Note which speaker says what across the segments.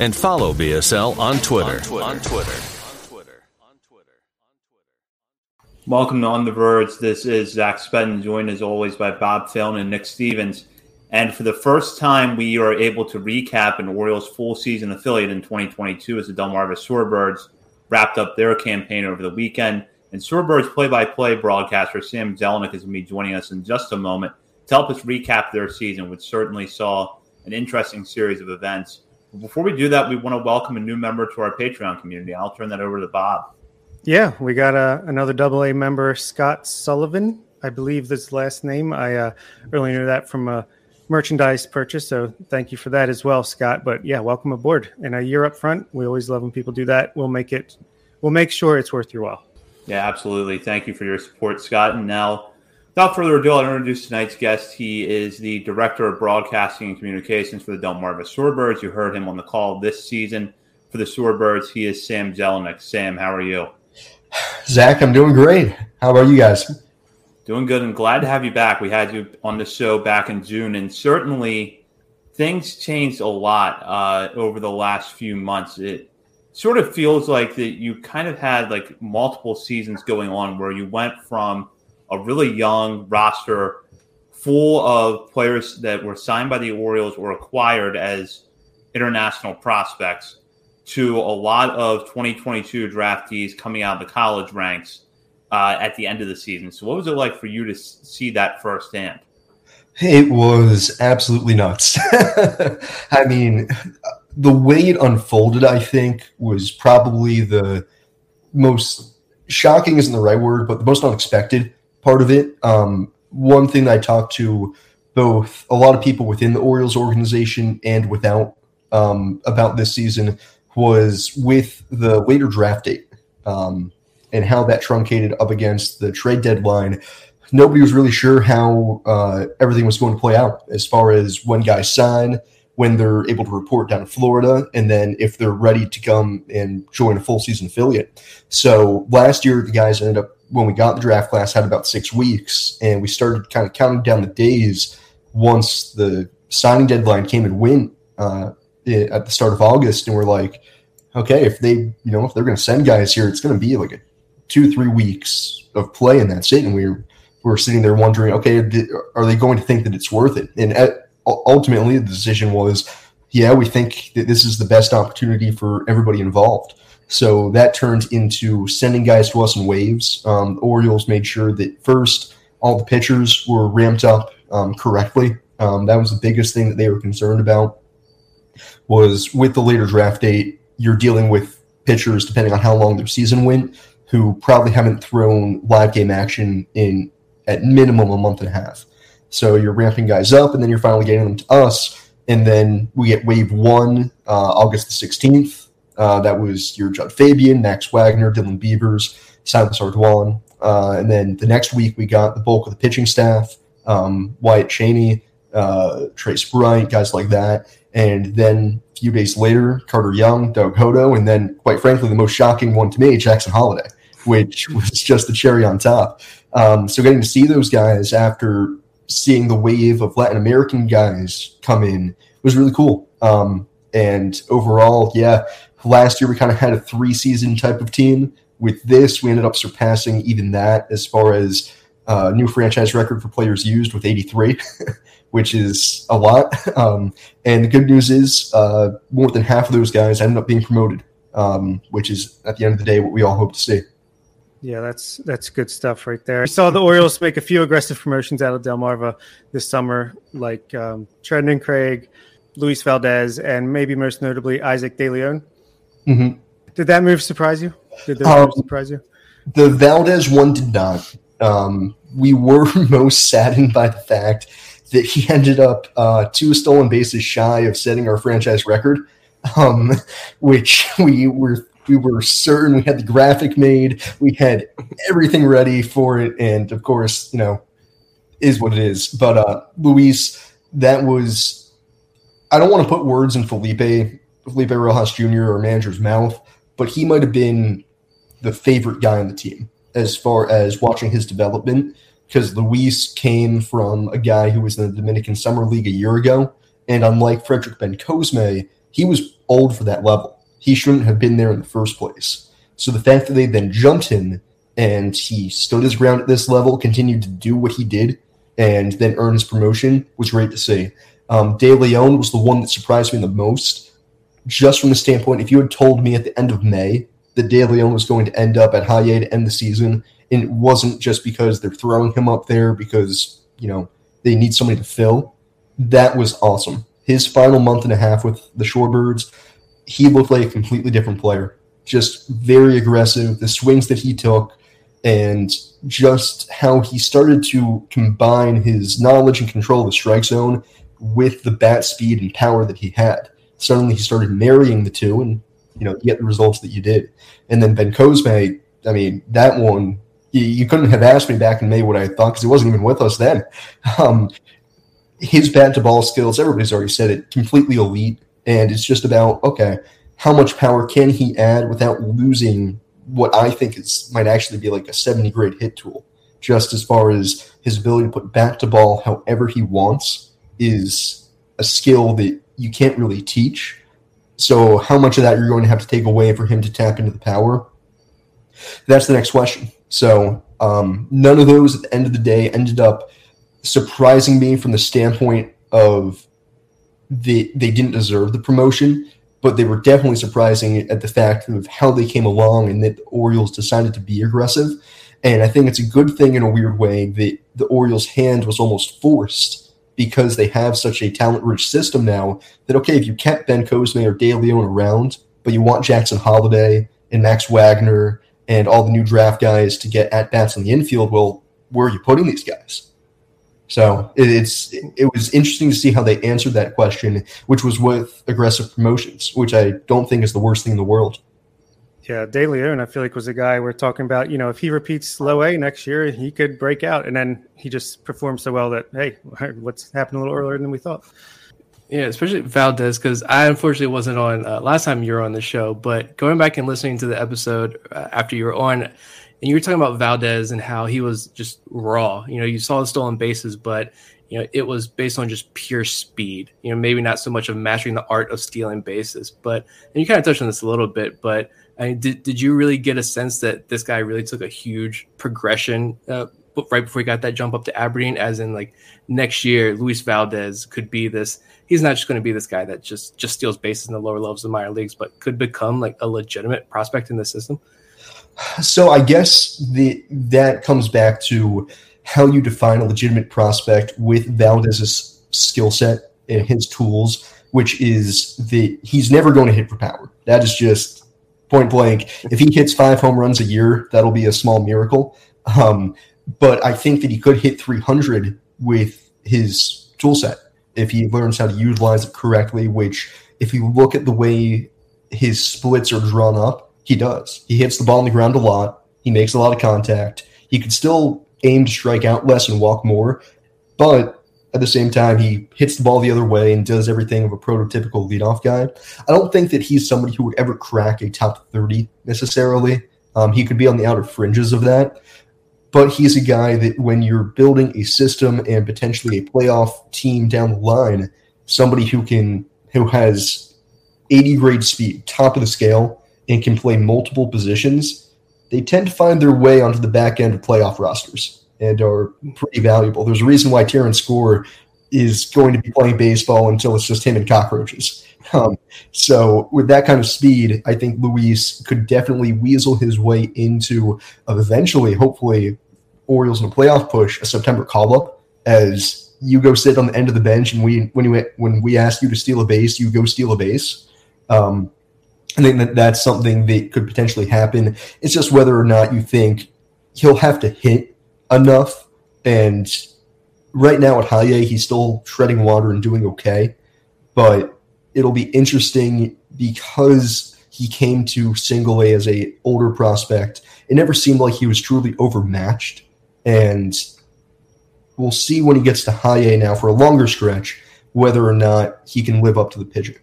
Speaker 1: and follow BSL on Twitter. On Twitter. On Twitter.
Speaker 2: Welcome to On the Verge. This is Zach Spedden, joined as always by Bob Phil and Nick Stevens. And for the first time, we are able to recap an Orioles full season affiliate in 2022 as the Delmarva Shorebirds wrapped up their campaign over the weekend. And Shorebirds play by play broadcaster Sam Jelinek is going to be joining us in just a moment to help us recap their season, which certainly saw an interesting series of events. Before we do that, we want to welcome a new member to our Patreon community. I'll turn that over to Bob.
Speaker 3: Yeah, we got uh, another double A member, Scott Sullivan. I believe this last name. I uh, really knew that from a merchandise purchase. So thank you for that as well, Scott. But yeah, welcome aboard. And a year up front, we always love when people do that. We'll make it, we'll make sure it's worth your while.
Speaker 2: Yeah, absolutely. Thank you for your support, Scott. And now, without further ado, I'll introduce tonight's guest. He is the Director of Broadcasting and Communications for the Delmarva Shorebirds. You heard him on the call this season for the Shorebirds. He is Sam Jelinek. Sam, how are you?
Speaker 4: Zach, I'm doing great. How about you guys?
Speaker 2: Doing good and glad to have you back. We had you on the show back in June, and certainly things changed a lot uh, over the last few months. It sort of feels like that you kind of had like multiple seasons going on where you went from a really young roster full of players that were signed by the Orioles or acquired as international prospects to a lot of 2022 draftees coming out of the college ranks uh, at the end of the season. So, what was it like for you to see that firsthand?
Speaker 4: It was absolutely nuts. I mean, the way it unfolded, I think, was probably the most shocking isn't the right word, but the most unexpected part of it. Um, one thing I talked to both a lot of people within the Orioles organization and without um, about this season was with the later draft date um, and how that truncated up against the trade deadline. Nobody was really sure how uh, everything was going to play out as far as when guys sign, when they're able to report down to Florida, and then if they're ready to come and join a full season affiliate. So last year, the guys ended up, when we got the draft class, had about six weeks, and we started kind of counting down the days once the signing deadline came and went. Uh, at the start of August, and we're like, okay, if they, you know, if they're going to send guys here, it's going to be like a two, three weeks of play, and that's it. And we were, we are sitting there wondering, okay, are they going to think that it's worth it? And at, ultimately, the decision was, yeah, we think that this is the best opportunity for everybody involved. So that turned into sending guys to us in waves. Um, Orioles made sure that first all the pitchers were ramped up um, correctly. Um, that was the biggest thing that they were concerned about was with the later draft date, you're dealing with pitchers, depending on how long their season went, who probably haven't thrown live game action in at minimum a month and a half. So you're ramping guys up, and then you're finally getting them to us. And then we get wave one, uh, August the 16th. Uh, that was your Jud Fabian, Max Wagner, Dylan Beavers, Silas Ardoin. Uh, and then the next week, we got the bulk of the pitching staff um, Wyatt Cheney, uh, Trace Bright, guys like that. And then a few days later, Carter Young, Doug Hodo, and then, quite frankly, the most shocking one to me, Jackson Holliday, which was just the cherry on top. Um, so getting to see those guys after seeing the wave of Latin American guys come in was really cool. Um, and overall, yeah, last year we kind of had a three season type of team. With this, we ended up surpassing even that as far as uh, new franchise record for players used with 83. which is a lot. Um, and the good news is, uh, more than half of those guys ended up being promoted, um, which is at the end of the day what we all hope to see.
Speaker 3: Yeah, that's that's good stuff right there. We saw the Orioles make a few aggressive promotions out of Delmarva this summer, like um, Craig, Luis Valdez, and maybe most notably Isaac De Leon. Mm-hmm. Did that move surprise you? Did that um, surprise you?
Speaker 4: The Valdez one did not. Um, we were most saddened by the fact that he ended up uh, two stolen bases shy of setting our franchise record, um, which we were We were certain we had the graphic made. We had everything ready for it, and of course, you know, is what it is. But uh, Luis, that was. I don't want to put words in Felipe Felipe Rojas Jr. or manager's mouth, but he might have been the favorite guy on the team as far as watching his development because Luis came from a guy who was in the Dominican Summer League a year ago. And unlike Frederick Bencosme, he was old for that level. He shouldn't have been there in the first place. So the fact that they then jumped him and he stood his ground at this level, continued to do what he did, and then earn his promotion was great to see. Um, De Leon was the one that surprised me the most, just from the standpoint if you had told me at the end of May that De Leon was going to end up at A to end the season, and it wasn't just because they're throwing him up there because you know they need somebody to fill. That was awesome. His final month and a half with the Shorebirds, he looked like a completely different player. Just very aggressive. The swings that he took, and just how he started to combine his knowledge and control of the strike zone with the bat speed and power that he had. Suddenly, he started marrying the two, and you know, you get the results that you did. And then Bencosme, I mean, that one, you, you, couldn't have asked me back in May what I thought because he wasn't even with us then. Um, his bat to ball skills, everybody's already said it, completely elite. And it's just about, okay, how much power can he add without losing what I think is might actually be like a 70 grade hit tool? Just as far as his ability to put bat to ball however he wants is a skill that you can't really teach so, how much of that you're going to have to take away for him to tap into the power? That's the next question. So, um, none of those at the end of the day ended up surprising me from the standpoint of the, they didn't deserve the promotion, but they were definitely surprising at the fact of how they came along and that the Orioles decided to be aggressive. And I think it's a good thing in a weird way that the Orioles' hand was almost forced because they have such a talent rich system now that okay, if you kept Bencosme or De Leon around, but you want Jackson Holliday and Max Wagner and all the new draft guys to get at bats in the infield, well, where are you putting these guys? So it, it's it was interesting to see how they answered that question, which was with aggressive promotions, which I don't think is the worst thing in the world.
Speaker 3: Yeah, De Leon, I feel like was a guy we're talking about. You know, if he repeats low A next year, he could break out, and then he just performed so well that hey, what's happened a little earlier than we thought.
Speaker 5: Yeah, especially Valdez, because I unfortunately wasn't on uh, last time you were on the show. But going back and listening to the episode uh, after you were on, and you were talking about Valdez and how he was just raw. You know, you saw the stolen bases, but you know it was based on just pure speed. You know, maybe not so much of mastering the art of stealing bases, but and you kind of touched on this a little bit, but I mean, did, did you really get a sense that this guy really took a huge progression uh, right before he got that jump up to Aberdeen? As in, like next year, Luis Valdez could be this. He's not just going to be this guy that just just steals bases in the lower levels of minor leagues, but could become like a legitimate prospect in the system.
Speaker 4: So I guess the that comes back to how you define a legitimate prospect with Valdez's skill set and his tools, which is that he's never going to hit for power. That is just point blank. If he hits five home runs a year, that'll be a small miracle. Um, but I think that he could hit 300 with his tool set if he learns how to utilize it correctly. Which, if you look at the way his splits are drawn up, he does. He hits the ball on the ground a lot. He makes a lot of contact. He could still aim to strike out less and walk more, but at the same time, he hits the ball the other way and does everything of a prototypical leadoff guy. I don't think that he's somebody who would ever crack a top 30 necessarily. Um, he could be on the outer fringes of that. But he's a guy that when you're building a system and potentially a playoff team down the line, somebody who can who has 80 grade speed, top of the scale, and can play multiple positions, they tend to find their way onto the back end of playoff rosters and are pretty valuable. There's a reason why Terrence Gore is going to be playing baseball until it's just him and cockroaches. Um, so with that kind of speed, I think Luis could definitely weasel his way into eventually, hopefully, Orioles in a playoff push, a September call up as you go sit on the end of the bench and we when you when we ask you to steal a base, you go steal a base. Um, I think that that's something that could potentially happen. It's just whether or not you think he'll have to hit enough. And right now at Haye, he's still treading water and doing okay. But it'll be interesting because he came to single A as a older prospect. It never seemed like he was truly overmatched. And we'll see when he gets to A now for a longer stretch whether or not he can live up to the pigeon.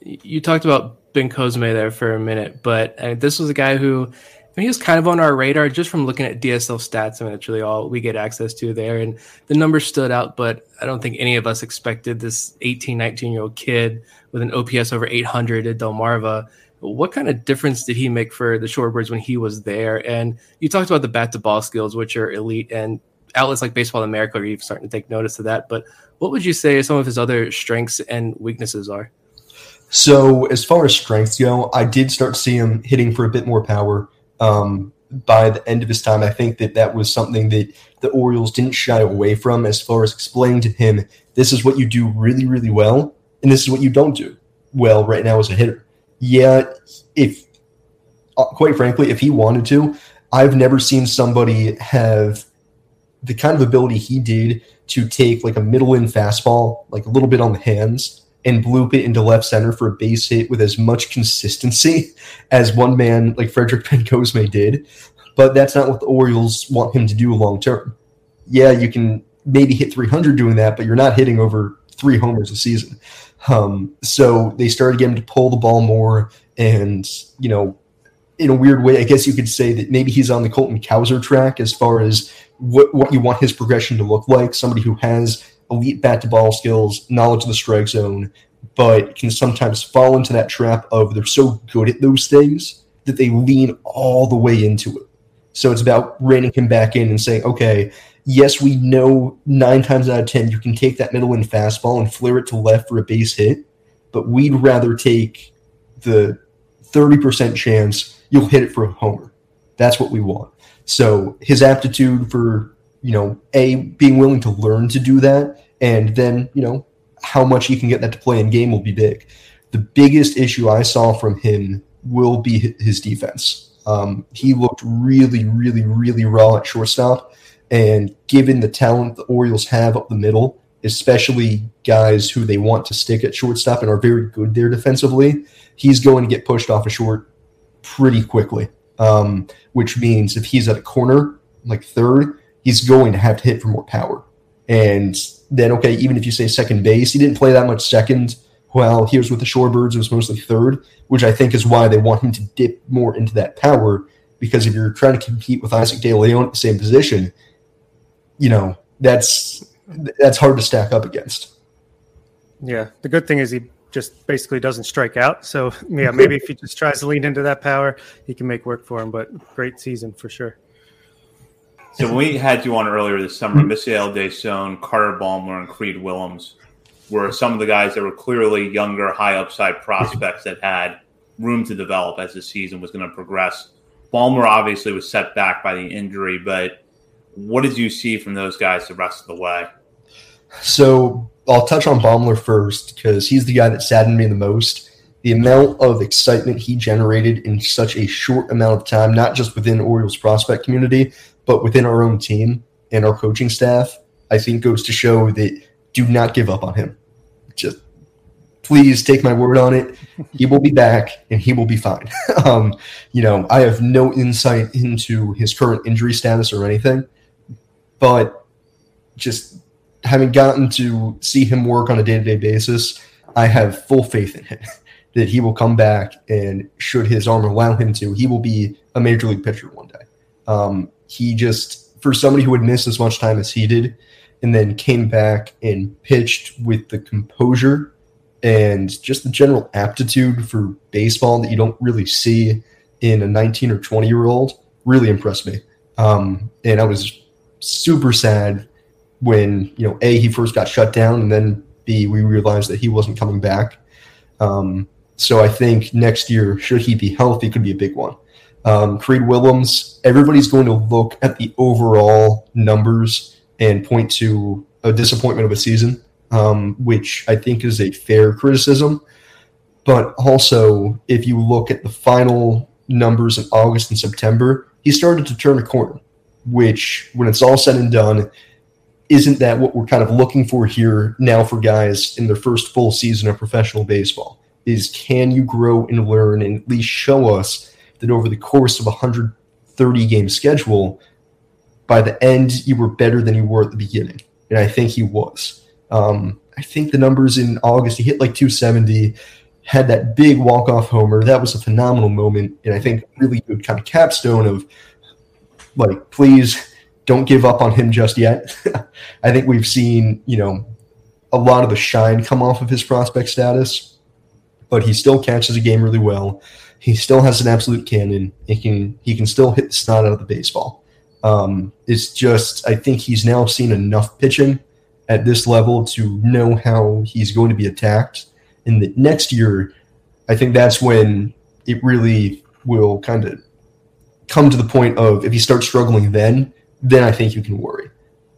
Speaker 5: You talked about Bencosme there for a minute, but uh, this was a guy who I he was kind of on our radar just from looking at DSL stats. I mean, that's really all we get access to there. And the numbers stood out, but I don't think any of us expected this 18, 19 year old kid with an OPS over 800 at Delmarva. What kind of difference did he make for the Shorebirds when he was there? And you talked about the bat to ball skills, which are elite, and outlets like Baseball America are even starting to take notice of that. But what would you say some of his other strengths and weaknesses are?
Speaker 4: So, as far as strengths go, I did start to see him hitting for a bit more power um, by the end of his time, I think that that was something that the Orioles didn't shy away from as far as explaining to him this is what you do really, really well, and this is what you don't do well right now as a hitter. Yeah, if uh, quite frankly, if he wanted to, I've never seen somebody have the kind of ability he did to take like a middle in fastball, like a little bit on the hands, and bloop it into left center for a base hit with as much consistency as one man like Frederick Bencosme did. But that's not what the Orioles want him to do long term. Yeah, you can maybe hit 300 doing that, but you're not hitting over three homers a season. Um, so they started getting him to pull the ball more, and you know, in a weird way, I guess you could say that maybe he's on the Colton Cowser track as far as what what you want his progression to look like. Somebody who has elite bat to ball skills, knowledge of the strike zone, but can sometimes fall into that trap of they're so good at those things that they lean all the way into it. So it's about reining him back in and saying, okay, yes, we know nine times out of 10 you can take that middle and fastball and flare it to left for a base hit, but we'd rather take the 30% chance you'll hit it for a homer. That's what we want. So his aptitude for, you know, A, being willing to learn to do that and then you know how much he can get that to play in game will be big. The biggest issue I saw from him will be his defense. Um, he looked really, really, really raw at shortstop, and given the talent the Orioles have up the middle, especially guys who they want to stick at shortstop and are very good there defensively, he's going to get pushed off a short pretty quickly. Um, which means if he's at a corner like third, he's going to have to hit for more power. And then, okay, even if you say second base, he didn't play that much second. Well, he was with the Shorebirds, it was mostly third, which I think is why they want him to dip more into that power. Because if you're trying to compete with Isaac De Leon at the same position, you know that's that's hard to stack up against.
Speaker 3: Yeah, the good thing is he just basically doesn't strike out. So yeah, maybe if he just tries to lean into that power, he can make work for him. But great season for sure.
Speaker 2: So when we had you on earlier this summer, hmm. Mishael Deson, Carter Baumler, and Creed Willems were some of the guys that were clearly younger, high upside prospects that had room to develop as the season was going to progress. Baumler obviously was set back by the injury, but what did you see from those guys the rest of the way?
Speaker 4: So I'll touch on Baumler first because he's the guy that saddened me the most. The amount of excitement he generated in such a short amount of time, not just within Orioles prospect community, but within our own team and our coaching staff, I think goes to show that do not give up on him. Just please take my word on it. He will be back and he will be fine. um, you know, I have no insight into his current injury status or anything, but just having gotten to see him work on a day to day basis, I have full faith in him that he will come back and should his arm allow him to, he will be a major league pitcher one day. Um, he just for somebody who had missed as much time as he did and then came back and pitched with the composure and just the general aptitude for baseball that you don't really see in a 19 or 20 year old really impressed me. Um, and i was super sad when you know a he first got shut down and then b we realized that he wasn't coming back. Um, so i think next year should he be healthy could be a big one um, Creed Willems, everybody's going to look at the overall numbers and point to a disappointment of a season, um, which I think is a fair criticism. But also, if you look at the final numbers in August and September, he started to turn a corner, which, when it's all said and done, isn't that what we're kind of looking for here now for guys in their first full season of professional baseball? is can you grow and learn and at least show us that over the course of a 130 game schedule, by the end, you were better than you were at the beginning. And I think he was. Um, I think the numbers in August, he hit like 270, had that big walk off homer. That was a phenomenal moment. And I think really good kind of capstone of like, please don't give up on him just yet. I think we've seen, you know, a lot of the shine come off of his prospect status, but he still catches a game really well. He still has an absolute cannon. He can he can still hit the snot out of the baseball. Um, it's just I think he's now seen enough pitching at this level to know how he's going to be attacked. And the next year, I think that's when it really will kind of come to the point of if he starts struggling then, then I think you can worry.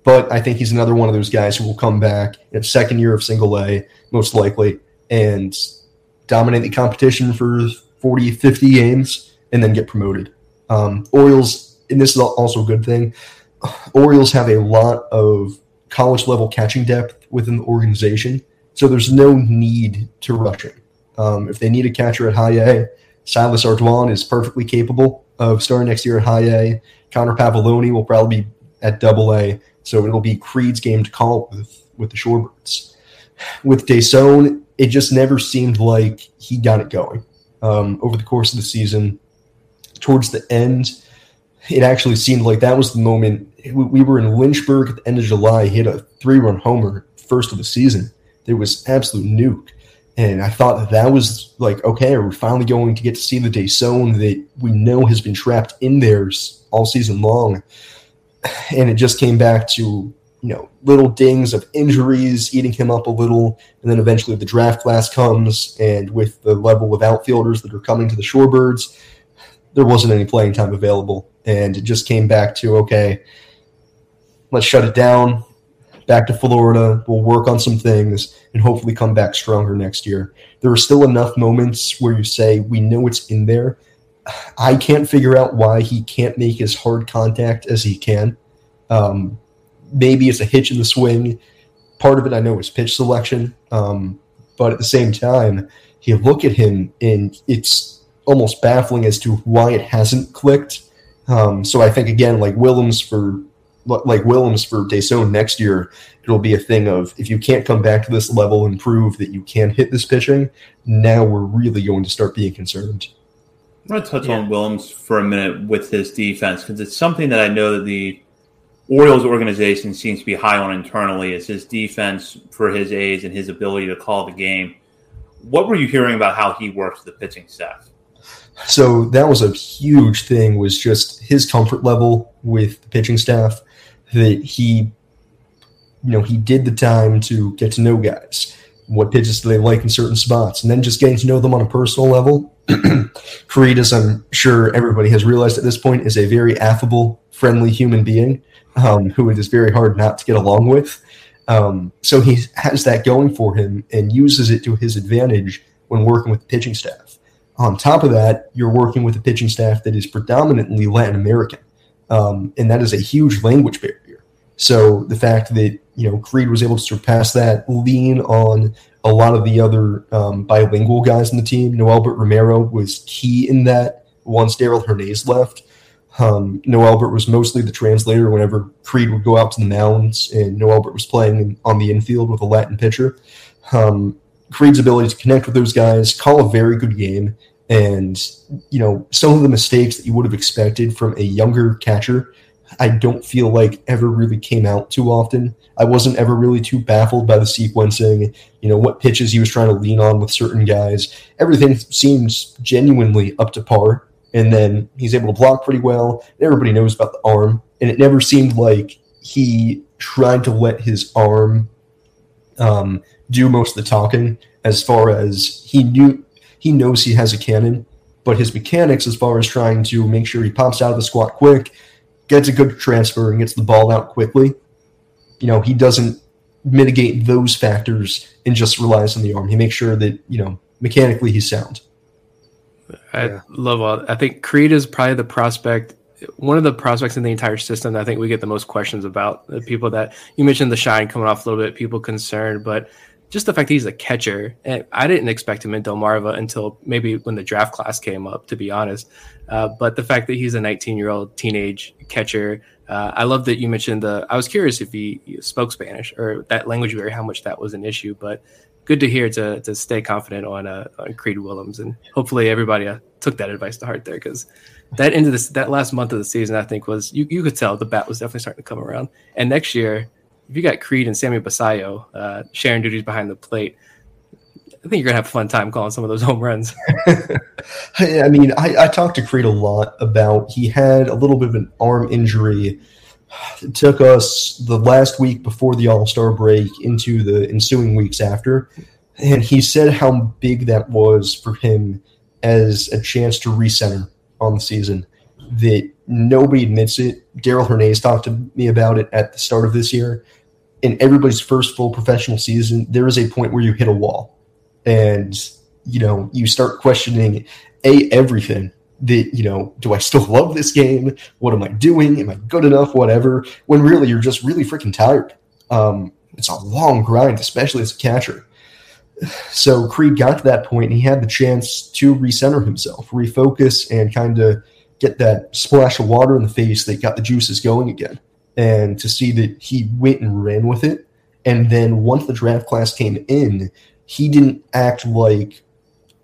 Speaker 4: But I think he's another one of those guys who will come back in a second year of single A, most likely, and dominate the competition for 40, 50 games and then get promoted. Um, Orioles, and this is also a good thing, Orioles have a lot of college level catching depth within the organization. So there's no need to rush it. Um, if they need a catcher at high A, Silas Ardoin is perfectly capable of starting next year at high A. Connor Pavolony will probably be at double A. So it'll be Creed's game to call with with the Shorebirds. With Deson, it just never seemed like he got it going. Um, over the course of the season, towards the end, it actually seemed like that was the moment. We were in Lynchburg at the end of July. He hit a three run homer, first of the season. It was absolute nuke. And I thought that, that was like, okay, we're finally going to get to see the Deson that we know has been trapped in there all season long and it just came back to you know little dings of injuries eating him up a little, and then eventually the draft class comes, and with the level of outfielders that are coming to the Shorebirds, there wasn't any playing time available, and it just came back to okay, let's shut it down. Back to Florida. We'll work on some things and hopefully come back stronger next year. There are still enough moments where you say, we know it's in there, I can't figure out why he can't make as hard contact as he can. Um, maybe it's a hitch in the swing. Part of it I know is pitch selection. Um, but at the same time, you look at him and it's almost baffling as to why it hasn't clicked. Um, so I think again, like Willems for like Willems for Deson next year, it'll be a thing of if you can't come back to this level and prove that you can hit this pitching, now we're really going to start being concerned.
Speaker 2: I'm going to touch yeah. on Willems for a minute with his defense because it's something that I know that the Orioles organization seems to be high on internally is his defense for his age and his ability to call the game. What were you hearing about how he works the pitching staff?
Speaker 4: So that was a huge thing was just his comfort level with the pitching staff that he you know he did the time to get to know guys what pitches do they like in certain spots and then just getting to know them on a personal level Creed, as I'm sure everybody has realized at this point, is a very affable, friendly human being um, who it is very hard not to get along with. Um, so he has that going for him and uses it to his advantage when working with the pitching staff. On top of that, you're working with a pitching staff that is predominantly Latin American, um, and that is a huge language barrier. So the fact that you know Creed was able to surpass that, lean on a lot of the other um, bilingual guys in the team. Noelberth Romero was key in that once Darell Hernaiz left. Um, Noelberth was mostly the translator whenever Creed would go out to the mounds, and Noel Noelberth was playing on the infield with a Latin pitcher. Um, Creed's ability to connect with those guys, call a very good game, and you know some of the mistakes that you would have expected from a younger catcher I don't feel like ever really came out too often. I wasn't ever really too baffled by the sequencing, you know, what pitches he was trying to lean on with certain guys. Everything seems genuinely up to par. And then he's able to block pretty well. Everybody knows about the arm. And it never seemed like he tried to let his arm um, do most of the talking as far as he knew he knows he has a cannon, but his mechanics as far as trying to make sure he pops out of the squat quick, gets a good transfer and gets the ball out quickly, you know, he doesn't mitigate those factors and just relies on the arm. He makes sure that, you know, mechanically he's sound.
Speaker 5: I yeah. love all. I think Creed is probably the prospect, one of the prospects in the entire system that I think we get the most questions about. The people that you mentioned the shine coming off a little bit, people concerned, but just the fact that he's a catcher. And I didn't expect him in Delmarva until maybe when the draft class came up, to be honest. Uh, but the fact that he's a 19 year old teenage catcher, uh, I love that you mentioned the. I was curious if he, he spoke Spanish or that language barrier, how much that was an issue. But good to hear to to stay confident on uh, on Creed Willems, and hopefully everybody uh, took that advice to heart there because that end of this that last month of the season, I think was you you could tell the bat was definitely starting to come around. And next year, if you got Creed and Sammy Basallo uh, sharing duties behind the plate, I think you're gonna have a fun time calling some of those home runs.
Speaker 4: I mean, I, I talked to Creed a lot about he had a little bit of an arm injury. It took us the last week before the All Star break into the ensuing weeks after, and he said how big that was for him as a chance to recenter on the season. That nobody admits it. Darell Hernaiz talked to me about it at the start of this year. In everybody's first full professional season, there is a point where you hit a wall, and you know you start questioning a everything. That you know, do I still love this game? What am I doing? Am I good enough? Whatever. When really you're just really freaking tired. Um, it's a long grind, especially as a catcher. So Creed got to that point, and he had the chance to recenter himself, refocus, and kind of get that splash of water in the face that got the juices going again. And to see that he went and ran with it. And then once the draft class came in, he didn't act like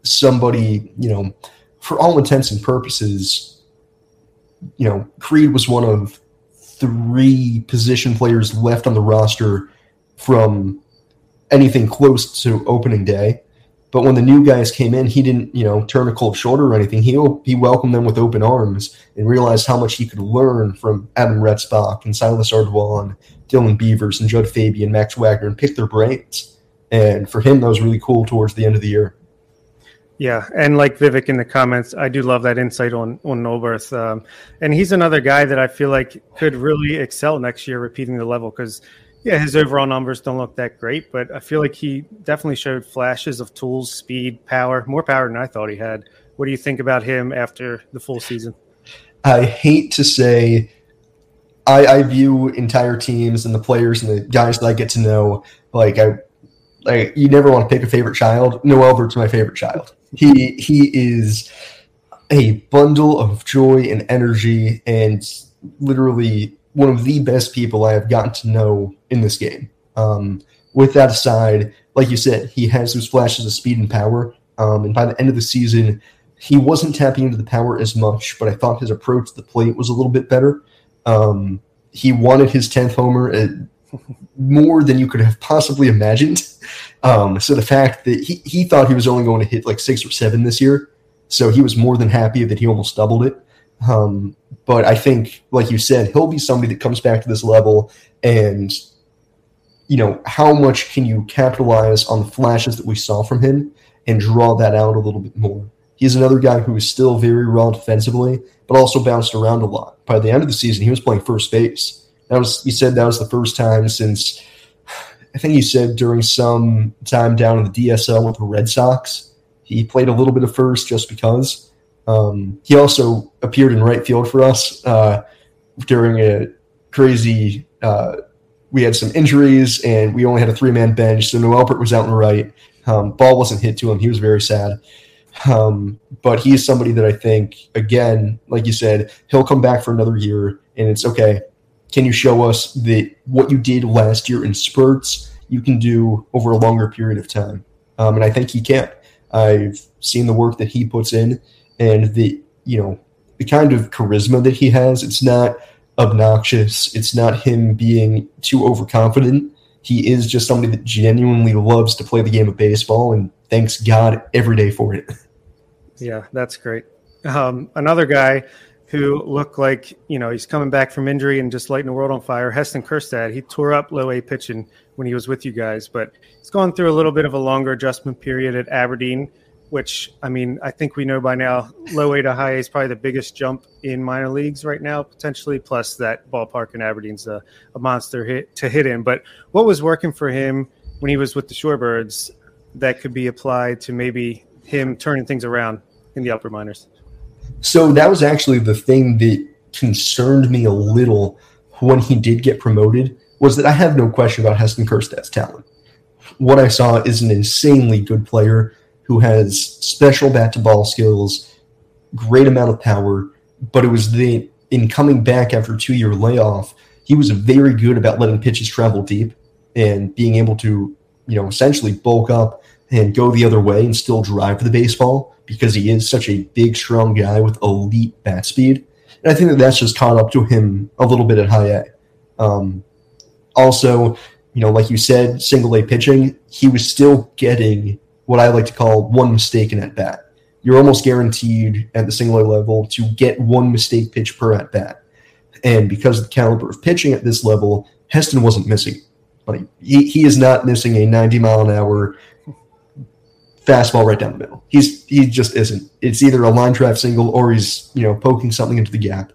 Speaker 4: somebody, you know, for all intents and purposes, you know, Creed was one of three position players left on the roster from anything close to opening day. But when the new guys came in, he didn't, you know, turn a cold shoulder or anything. He he welcomed them with open arms and realized how much he could learn from Adam Retzbach and Silas Ardoin, Dylan Beavers and Jud Fabian, Max Wagner, and pick their brains. And for him, that was really cool towards the end of the year.
Speaker 3: Yeah, and like Vivek in the comments, I do love that insight on on Noelberth, um, and he's another guy that I feel like could really excel next year, repeating the level because yeah, his overall numbers don't look that great, but I feel like he definitely showed flashes of tools, speed, power, more power than I thought he had. What do you think about him after the full season?
Speaker 4: I hate to say I, I view entire teams and the players and the guys that I get to know like I like you never want to pick a favorite child. Noelberth's my favorite child. He he is a bundle of joy and energy and literally one of the best people I have gotten to know in this game. Um, with that aside, like you said, he has those flashes of speed and power. Um, and by the end of the season, he wasn't tapping into the power as much, but I thought his approach to the plate was a little bit better. Um, he wanted his 10th homer at more than you could have possibly imagined. Um, so the fact that he, he thought he was only going to hit like six or seven this year, so he was more than happy that he almost doubled it. Um, but I think, like you said, he'll be somebody that comes back to this level and you know, how much can you capitalize on the flashes that we saw from him and draw that out a little bit more? He's another guy who is still very raw defensively, but also bounced around a lot. By the end of the season, he was playing first base. That was he said that was the first time since I think he said during some time down in the DSL with the Red Sox. He played a little bit of first just because. Um, he also appeared in right field for us uh, during a crazy. Uh, we had some injuries and we only had a three man bench, so Noelberth was out in right. Um, ball wasn't hit to him. He was very sad. Um, but he's somebody that I think, again, like you said, he'll come back for another year, and it's okay. Can you show us that what you did last year in spurts you can do over a longer period of time? Um, and I think he can. I've seen the work that he puts in, and the you know the kind of charisma that he has. It's not obnoxious. It's not him being too overconfident. He is just somebody that genuinely loves to play the game of baseball, and thanks God every day for it.
Speaker 3: Yeah, that's great. Um, another guy who looked like you know he's coming back from injury and just lighting the world on fire. Heston Kjerstad, he tore up low A pitching when he was with you guys, but he's gone through a little bit of a longer adjustment period at Aberdeen which I mean, I think we know by now, low A to high A is probably the biggest jump in minor leagues right now, potentially. Plus, that ballpark in Aberdeen's a, a monster hit to hit in. But what was working for him when he was with the Shorebirds that could be applied to maybe him turning things around in the upper minors?
Speaker 4: So that was actually the thing that concerned me a little when he did get promoted was that I have no question about Heston Kjerstad's talent. what I saw is an insanely good player who has special bat to ball skills, great amount of power, but it was the in coming back after two year layoff, he was very good about letting pitches travel deep and being able to, you know, essentially bulk up and go the other way and still drive for the baseball because he is such a big, strong guy with elite bat speed. And I think that that's just caught up to him a little bit at high A. Um, also, you know, like you said, single A pitching, he was still getting what I like to call one mistake in at bat. You're almost guaranteed at the single A level to get one mistake pitch per at bat. And because of the caliber of pitching at this level, Heston wasn't missing. But he, he is not missing a 90 mile an hour fastball right down the middle. He's he just isn't. It's either a line drive single or he's you know poking something into the gap.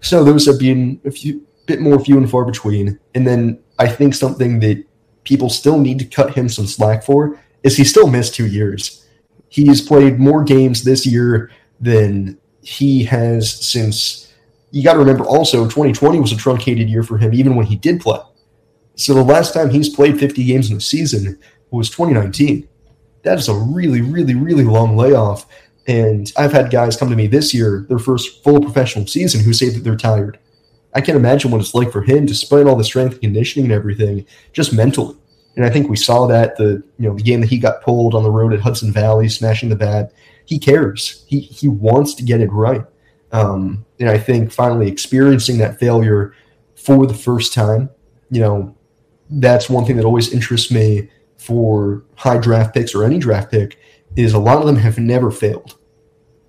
Speaker 4: So those have been a few bit more few and far between. And then I think something that people still need to cut him some slack for is he still missed two years. He's played more games this year than he has since. You got to remember also 2020 was a truncated year for him, even when he did play. So the last time he's played 50 games in a season was 2019 that is a really, really, really long layoff. And I've had guys come to me this year, their first full professional season, who say that they're tired. I can't imagine what it's like for him, despite all the strength and conditioning and everything, just mentally. And I think we saw that the you know the game that he got pulled on the road at Hudson Valley, smashing the bat. He cares. He he wants to get it right. Um, and I think finally experiencing that failure for the first time, you know, that's one thing that always interests me for high draft picks or any draft pick is a lot of them have never failed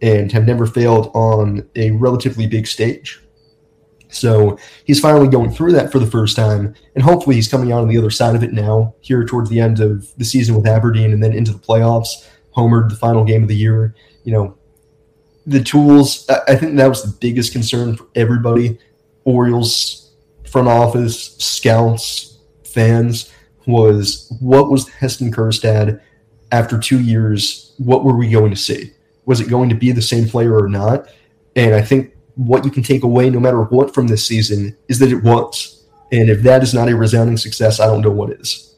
Speaker 4: and have never failed on a relatively big stage. So he's finally going through that for the first time, and hopefully he's coming out on the other side of it now, here towards the end of the season with Aberdeen and then into the playoffs, homered the final game of the year. You know, the tools, I think that was the biggest concern for everybody Orioles, front office, scouts, fans was what was Heston Kjerstad after two years? What were we going to see? Was it going to be the same player or not? And I think what you can take away, no matter what, from this season is that it was. And if that is not a resounding success, I don't know what is.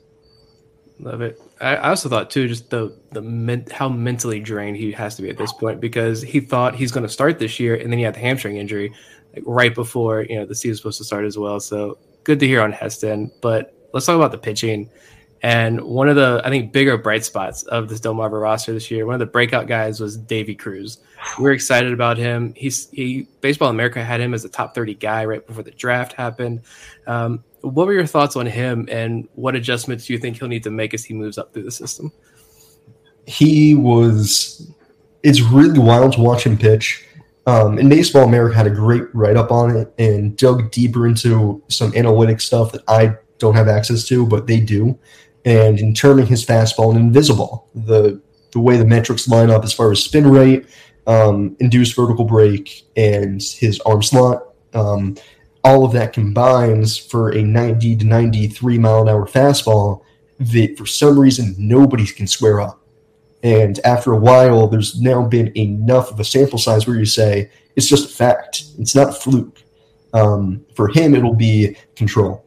Speaker 5: Love it. I also thought too, just the the men, how mentally drained he has to be at this point because he thought he's going to start this year, and then he had the hamstring injury like, right before you know the season was supposed to start as well. So good to hear on Heston, but let's talk about the pitching. And one of the, I think, bigger bright spots of this Delmarva roster this year, one of the breakout guys was Davy Cruz. We're excited about him. He's he Baseball America had him as a top 30 guy right before the draft happened. Um, what were your thoughts on him, and what adjustments do you think he'll need to make as he moves up through the system?
Speaker 4: He was. It's really wild to watch him pitch. Um, and Baseball America had a great write up on it and dug deeper into some analytic stuff that I don't have access to, but they do. And in turning his fastball an invisible, the the way the metrics line up as far as spin rate, um, induced vertical break, and his arm slot, um, all of that combines for a 90 to 93 mile an hour fastball that for some reason nobody can square up. And after a while, there's now been enough of a sample size where you say it's just a fact. It's not a fluke. Um, for him, it'll be control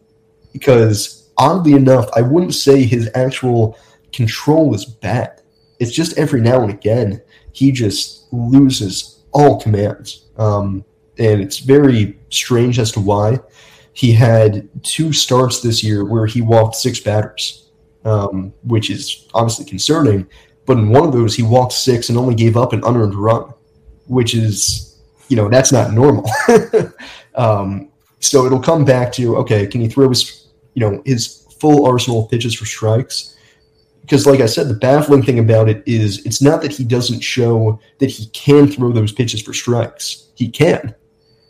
Speaker 4: because oddly enough, I wouldn't say his actual control is bad. It's just every now and again he just loses all commands, um, and it's very strange as to why. He had two starts this year where he walked six batters, um, which is obviously concerning. But in one of those, he walked six and only gave up an unearned run, which is, you know, that's not normal. um, so it'll come back to okay, can he throw his you know his full arsenal of pitches for strikes? Because like I said, the baffling thing about it is it's not that he doesn't show that he can throw those pitches for strikes. He can.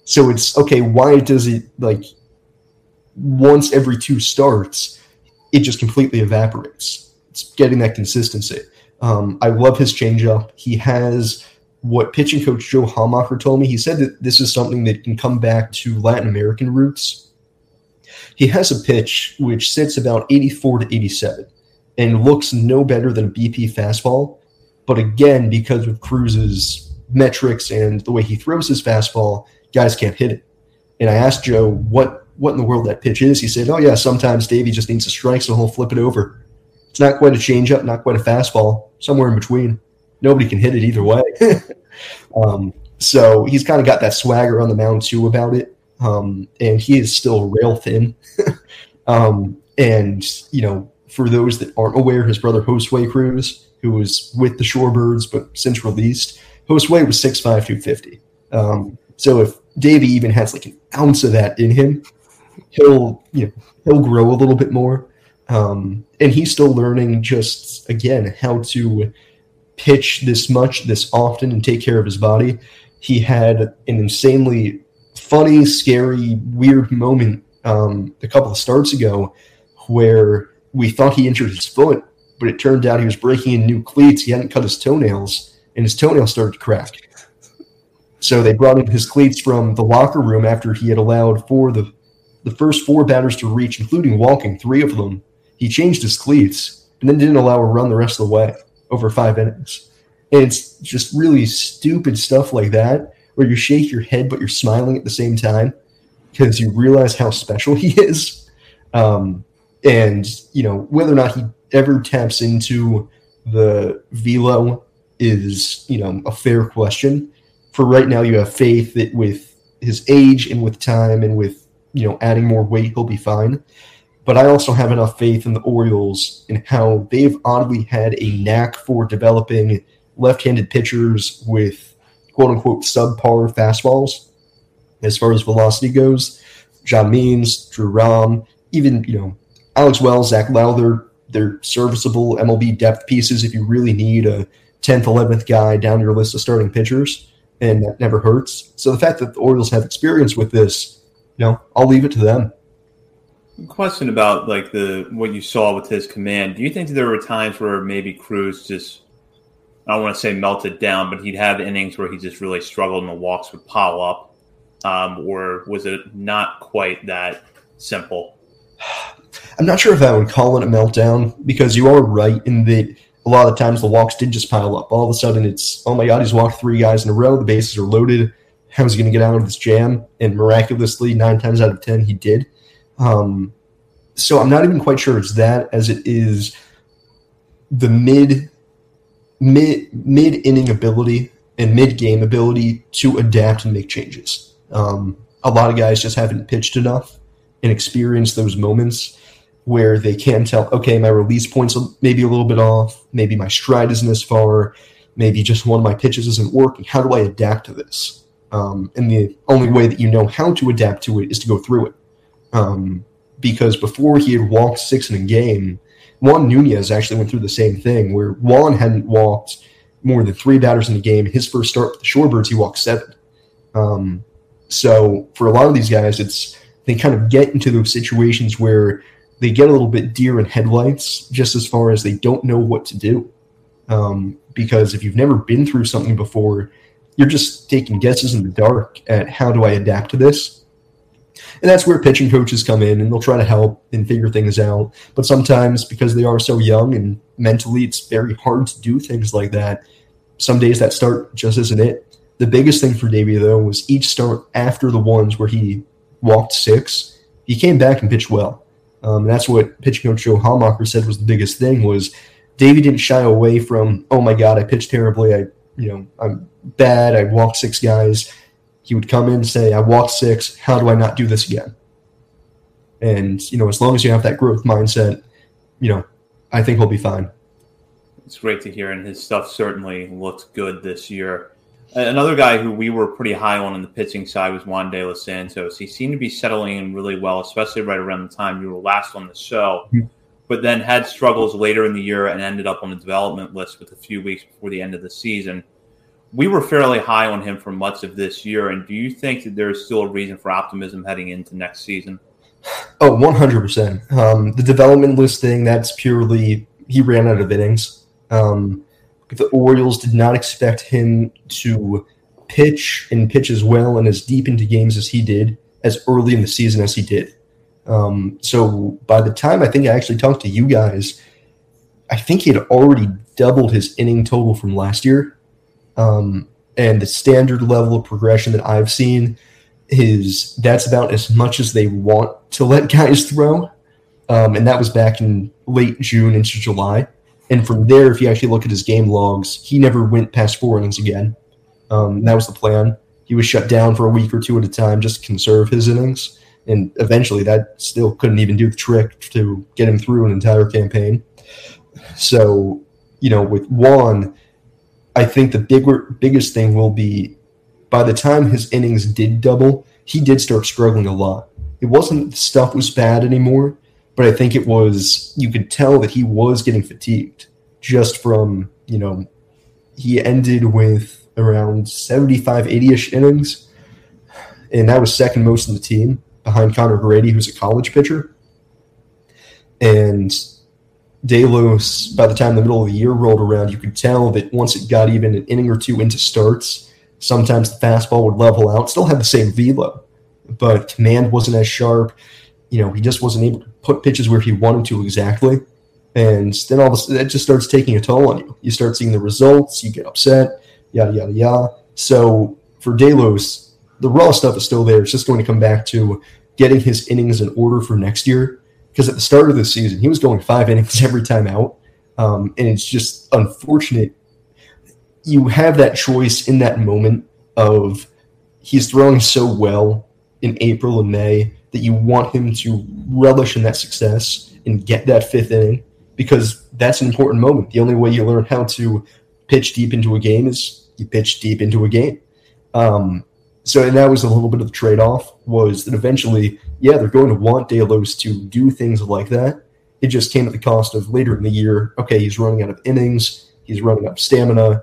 Speaker 4: So it's okay, why does it like once every two starts, it just completely evaporates. It's getting that consistency. Um, I love his changeup. He has what pitching coach Joe Hamacher told me. He said that this is something that can come back to Latin American roots. He has a pitch which sits about 84 to 87 and looks no better than a BP fastball. But again, because of Cruz's metrics and the way he throws his fastball, guys can't hit it. And I asked Joe what what in the world that pitch is. He said, "Oh yeah, sometimes Davey just needs a strike, so he'll flip it over." It's not quite a changeup, not quite a fastball, somewhere in between. Nobody can hit it either way. um, so he's kind of got that swagger on the mound too about it. Um, and he is still rail thin. um, and, you know, for those that aren't aware, his brother Josue Cruz, who was with the Shorebirds but since released, Josue was 6'5, 250. Um, so if Davey even has like an ounce of that in him, he'll you know he'll grow a little bit more. Um, and he's still learning just again how to pitch this much, this often, and take care of his body. He had an insanely funny, scary, weird moment um, a couple of starts ago where we thought he injured his foot, but it turned out he was breaking in new cleats. He hadn't cut his toenails, and his toenails started to crack. So they brought in his cleats from the locker room after he had allowed for the the first four batters to reach, including walking three of them. He changed his cleats and then didn't allow a run the rest of the way over five innings. And it's just really stupid stuff like that where you shake your head but you're smiling at the same time because you realize how special he is. Um, and you know whether or not he ever taps into the velo is you know a fair question. For right now, you have faith that with his age and with time and with you know adding more weight, he'll be fine. But I also have enough faith in the Orioles and how they've oddly had a knack for developing left-handed pitchers with quote unquote subpar fastballs as far as velocity goes. John Means, Drew Rom, even you know Alex Wells, Zach Lowther, they're serviceable MLB depth pieces if you really need a 10th, 11th guy down your list of starting pitchers, and that never hurts. So the fact that the Orioles have experience with this, you know, I'll leave it to them.
Speaker 2: Question about like the what you saw with his command. Do you think that there were times where maybe Cruz just I don't want to say melted down, but he'd have innings where he just really struggled and the walks would pile up, um, or was it not quite that simple?
Speaker 4: I'm not sure if I would call it a meltdown because you are right in that a lot of times the walks did just pile up. All of a sudden, it's oh my god, he's walked three guys in a row. The bases are loaded. How's he going to get out of this jam? And miraculously, nine times out of ten, he did. Um, so I'm not even quite sure it's that as it is the mid mid mid inning ability and mid game ability to adapt and make changes. Um, a lot of guys just haven't pitched enough and experienced those moments where they can tell, okay, my release points maybe a little bit off, maybe my stride isn't as far, maybe just one of my pitches isn't working. How do I adapt to this? Um, and the only way that you know how to adapt to it is to go through it. Um, because before he had walked six in a game, Juan Nunez actually went through the same thing where Juan hadn't walked more than three batters in the game. His first start with the Shorebirds, he walked seven. Um, so for a lot of these guys, it's they kind of get into those situations where they get a little bit deer in headlights just as far as they don't know what to do. Um, because if you've never been through something before, you're just taking guesses in the dark at how do I adapt to this. And that's where pitching coaches come in and they'll try to help and figure things out. But sometimes, because they are so young and mentally it's very hard to do things like that, some days that start just isn't it. The biggest thing for Davey, though, was each start after the ones where he walked six, he came back and pitched well. Um, and that's what pitching coach Joe Haumacher said was the biggest thing was Davey didn't shy away from, oh my God, I pitched terribly. I, you know, I'm bad. I walked six guys. He would come in and say, I walked six. How do I not do this again? And, you know, as long as you have that growth mindset, you know, I think he'll be fine.
Speaker 2: It's great to hear. And his stuff certainly looked good this year. Another guy who we were pretty high on in the pitching side was Juan De Los Santos. He seemed to be settling in really well, especially right around the time you were last on the show, mm-hmm. but then had struggles later in the year and ended up on the development list with a few weeks before the end of the season. We were fairly high on him for much of this year. And do you think that there's still a reason for optimism heading into next season?
Speaker 4: Oh, 100%. Um, the development listing, that's purely he ran out of innings. Um, the Orioles did not expect him to pitch and pitch as well and as deep into games as he did, as early in the season as he did. Um, so by the time I think I actually talked to you guys, I think he had already doubled his inning total from last year. Um, and the standard level of progression that I've seen is that's about as much as they want to let guys throw. um, and that was back in late June into July. And from there, if you actually look at his game logs, he never went past four innings again. Um, that was the plan. He was shut down for a week or two at a time just to conserve his innings. And eventually, that still couldn't even do the trick to get him through an entire campaign. So, you know, with Juan, I think the bigger, biggest thing will be by the time his innings did double, he did start struggling a lot. It wasn't stuff was bad anymore, but I think it was you could tell that he was getting fatigued just from, you know, he ended with around 75, 80 ish innings, and that was second most in the team behind Connor Grady, who's a college pitcher. And Delos, by the time the middle of the year rolled around, you could tell that once it got even an inning or two into starts, sometimes the fastball would level out, still had the same velo, but command wasn't as sharp. You know, he just wasn't able to put pitches where he wanted to exactly. And then all of a sudden, that just starts taking a toll on you. You start seeing the results, you get upset, yada, yada, yada. So for Delos, the raw stuff is still there. It's just going to come back to getting his innings in order for next year. Because at the start of the season, he was going five innings every time out. Um, and it's just unfortunate. You have that choice in that moment of he's throwing so well in April and May that you want him to relish in that success and get that fifth inning because that's an important moment. The only way you learn how to pitch deep into a game is you pitch deep into a game. Um, so, and that was a little bit of the trade off was that eventually, yeah, they're going to want Delos to do things like that. It just came at the cost of later in the year. Okay, he's running out of innings. He's running of stamina.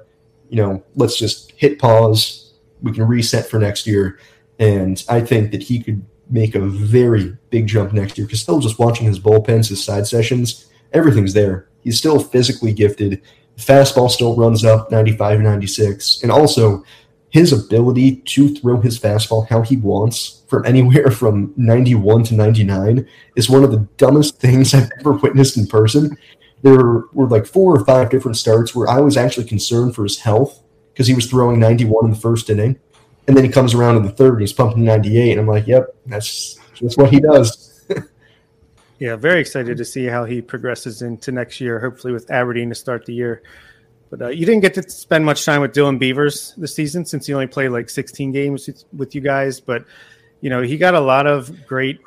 Speaker 4: You know, let's just hit pause. We can reset for next year. And I think that he could make a very big jump next year because still just watching his bullpens, his side sessions, everything's there. He's still physically gifted. Fastball still runs up 95, 96. And also, his ability to throw his fastball how he wants from anywhere from 91 to 99 is one of the dumbest things I've ever witnessed in person. There were like four or five different starts where I was actually concerned for his health because he was throwing 91 in the first inning. And then he comes around in the third and he's pumping 98. And I'm like, yep, that's, that's what he does.
Speaker 3: yeah, very excited to see how he progresses into next year, hopefully with Aberdeen to start the year. But uh, you didn't get to spend much time with Dylan Beavers this season since he only played like 16 games with you guys. But you know, he got a lot of great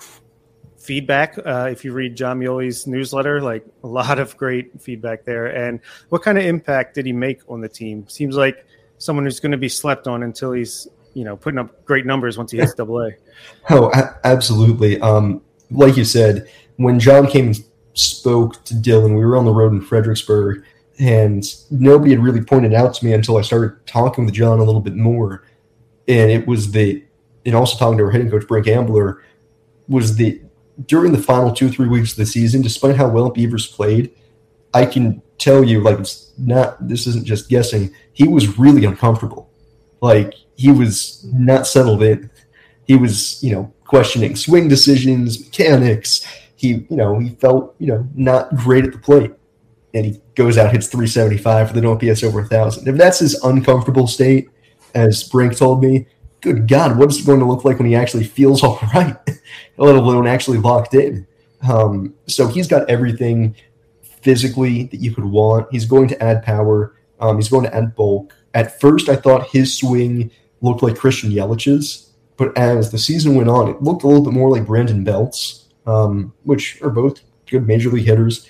Speaker 3: feedback. Uh, if you read Jon Meoli's newsletter, like a lot of great feedback there. And what kind of impact did he make on the team? Seems like someone who's going to be slept on until he's you know putting up great numbers once he hits Double A.
Speaker 4: Oh, absolutely. Um, like you said, when John came and spoke to Dylan, we were on the road in Fredericksburg and nobody had really pointed out to me until I started talking with John a little bit more. And it was the, and also talking to our hitting coach, Brink Ambler, was the, during the final two three weeks of the season, despite how well Beavers played, I can tell you, like, it's not, this isn't just guessing, he was really uncomfortable. Like, he was not settled in. He was, you know, questioning swing decisions, mechanics. He, you know, he felt, you know, not great at the plate and he goes out, hits 375 for the OPS over a thousand. If that's his uncomfortable state, as Brink told me, good God, what is it going to look like when he actually feels all right, let alone actually locked in? Um, so he's got everything physically that you could want. He's going to add power. Um, he's going to add bulk. At first, I thought his swing looked like Christian Yelich's, but as the season went on, it looked a little bit more like Brandon Belt's, um, which are both good major league hitters.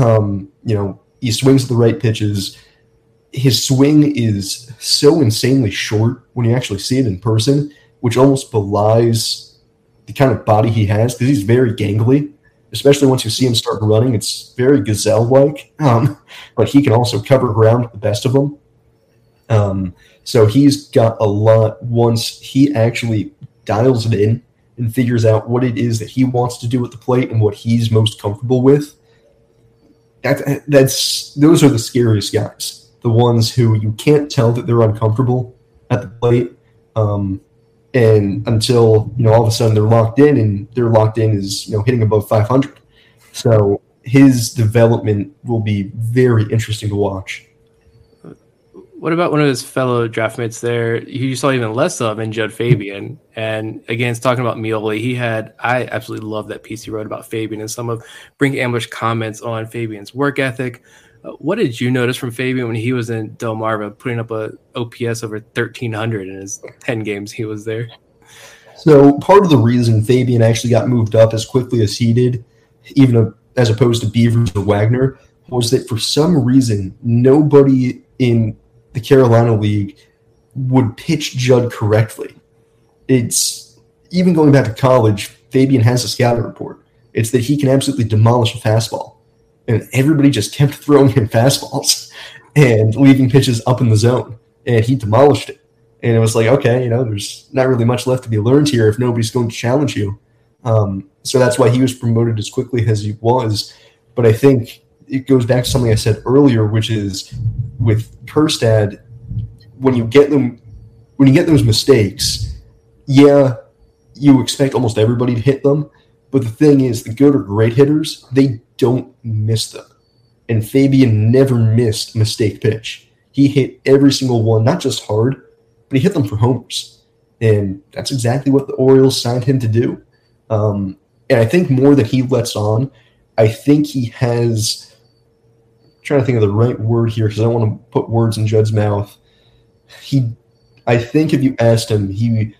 Speaker 4: Um, you know, he swings the right pitches. His swing is so insanely short when you actually see it in person, which almost belies the kind of body he has because he's very gangly. Especially once you see him start running, it's very gazelle-like. Um, but he can also cover ground with the best of them. Um, so he's got a lot. Once he actually dials it in and figures out what it is that he wants to do at the plate and what he's most comfortable with, that, that's those are the scariest guys. The ones who you can't tell that they're uncomfortable at the plate, um, and until you know all of a sudden they're locked in, and they're locked in is you know hitting above 500. So his development will be very interesting to watch.
Speaker 5: What about one of his fellow draftmates there? who You saw even less of in Jud Fabian. And again, it's talking about Meoli. He had, I absolutely love that piece he wrote about Fabian and some of Brink Ambler's comments on Fabian's work ethic. Uh, what did you notice from Fabian when he was in Delmarva, putting up a OPS over 1300 in his 10 games he was there?
Speaker 4: So part of the reason Fabian actually got moved up as quickly as he did, even as opposed to Beavers or Wagner, was that for some reason nobody in the Carolina League would pitch Jud correctly. It's even going back to college, Fabian has a scouting report. It's that he can absolutely demolish a fastball. And everybody just kept throwing him fastballs and leaving pitches up in the zone. And he demolished it. And it was like, okay, you know, there's not really much left to be learned here if nobody's going to challenge you. Um, so that's why he was promoted as quickly as he was. But I think it goes back to something I said earlier, which is with Kjerstad, when you get them, when you get those mistakes, yeah, you expect almost everybody to hit them. But the thing is, the good or great hitters, they don't miss them. And Fabian never missed a mistake pitch. He hit every single one, not just hard, but he hit them for homers. And that's exactly what the Orioles signed him to do. Um, and I think more than he lets on, I think he has trying to think of the right word here because I don't want to put words in Jud's mouth. He, I think, if you asked him, he and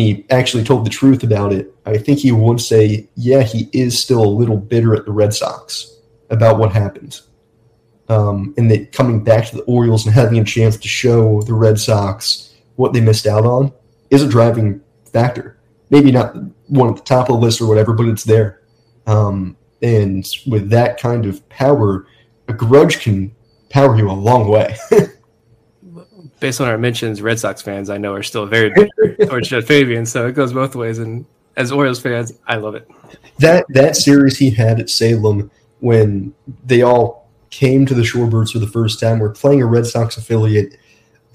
Speaker 4: he actually told the truth about it. I think he would say, yeah, he is still a little bitter at the Red Sox about what happened, um, and that coming back to the Orioles and having a chance to show the Red Sox what they missed out on is a driving factor. Maybe not one at the top of the list or whatever, but it's there. Um, and with that kind of power, a grudge can power you a long way.
Speaker 5: Based on our mentions, Red Sox fans I know are still very big towards Jud Fabian, so it goes both ways. And as Orioles fans, I love it.
Speaker 4: That that series he had at Salem when they all came to the Shorebirds for the first time, were playing a Red Sox affiliate,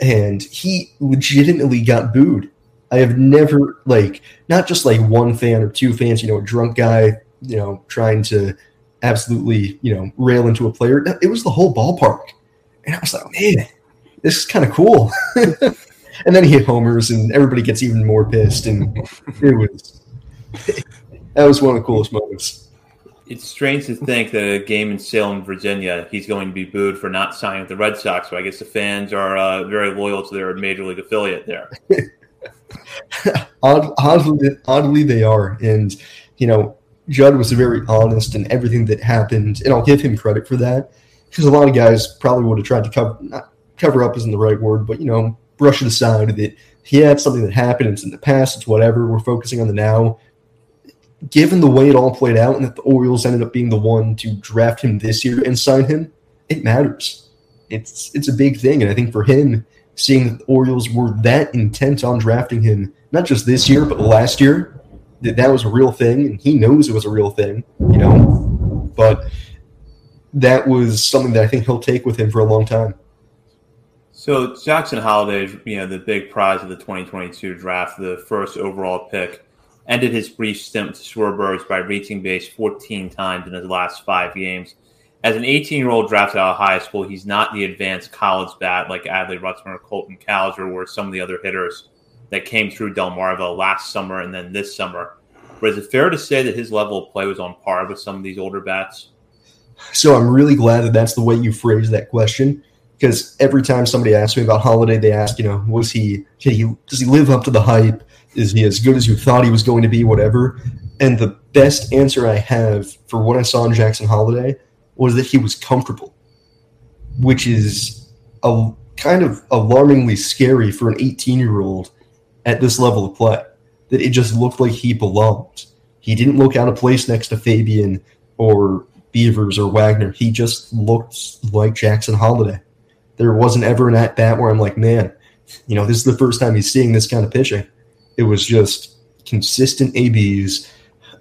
Speaker 4: and he legitimately got booed. I have never like not just like one fan or two fans, you know, a drunk guy, you know, trying to absolutely, you know, rail into a player. It was the whole ballpark. And I was like, man, this is kind of cool. and then he hit homers and everybody gets even more pissed. And it was, that was one of the coolest moments.
Speaker 2: It's strange to think that a game in Salem, Virginia, he's going to be booed for not signing with the Red Sox. So I guess the fans are uh, very loyal to their major league affiliate there.
Speaker 4: Oddly, oddly, they are. And, you know, Jud was very honest in everything that happened, and I'll give him credit for that because a lot of guys probably would have tried to cover not cover up isn't the right word, but you know, brush it aside that he had something that happened. It's in the past. It's whatever. We're focusing on the now. Given the way it all played out, and that the Orioles ended up being the one to draft him this year and sign him, it matters. It's it's a big thing, and I think for him, seeing that the Orioles were that intent on drafting him, not just this year but last year, that that was a real thing, and he knows it was a real thing, you know. But that was something that I think he'll take with him for a long time.
Speaker 2: So Jackson Holliday, you know, the big prize of the 2022 draft, the first overall pick, ended his brief stint to Shorebirds by reaching base 14 times in his last five games. As an 18-year-old drafted out of high school, he's not the advanced college bat like Adley Rutschman or Colton Cowser or some of the other hitters that came through Delmarva last summer and then this summer. But is it fair to say that his level of play was on par with some of these older bats?
Speaker 4: So I'm really glad that that's the way you phrased that question because every time somebody asks me about Holliday, they ask, you know, was he, he does he live up to the hype? Is he as good as you thought he was going to be? Whatever. And the best answer I have for what I saw in Jackson Holliday was that he was comfortable, which is a kind of alarmingly scary for an 18 year old at this level of play. That it just looked like he belonged. He didn't look out of place next to Fabian or Beavers or Wagner. He just looked like Jackson Holliday. There wasn't ever an at bat where I'm like, man, you know, this is the first time he's seeing this kind of pitching. It was just consistent ABs,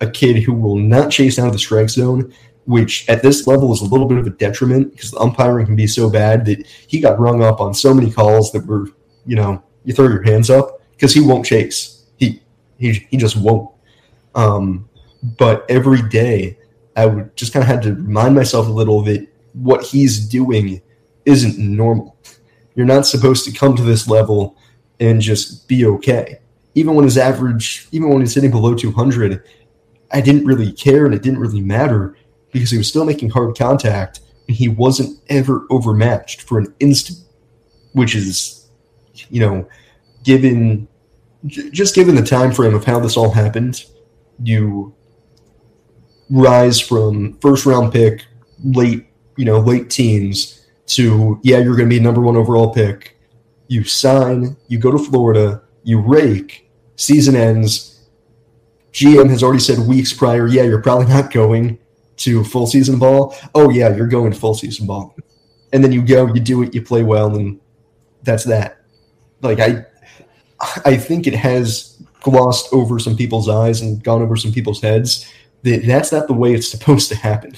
Speaker 4: a kid who will not chase out of the strike zone, which at this level is a little bit of a detriment because the umpiring can be so bad that he got rung up on so many calls that were, you know, you throw your hands up because he won't chase. He he he just won't. Um, but every day, I would just kind of had to remind myself a little that what he's doing isn't normal. You're not supposed to come to this level and just be okay. Even when his average, even when he's hitting below 200, I didn't really care and it didn't really matter because he was still making hard contact and he wasn't ever overmatched for an instant, which is, you know, given just given the time frame of how this all happened, you rise from first round pick, late, you know, late teens to yeah, you're going to be number one overall pick. You sign, you go to Florida, you rake, season ends. GM has already said weeks prior, yeah, you're probably not going to full season ball. Oh yeah, you're going to full season ball. And then you go, you do it, you play well, and that's that. Like I I think it has glossed over some people's eyes and gone over some people's heads that that's not the way it's supposed to happen.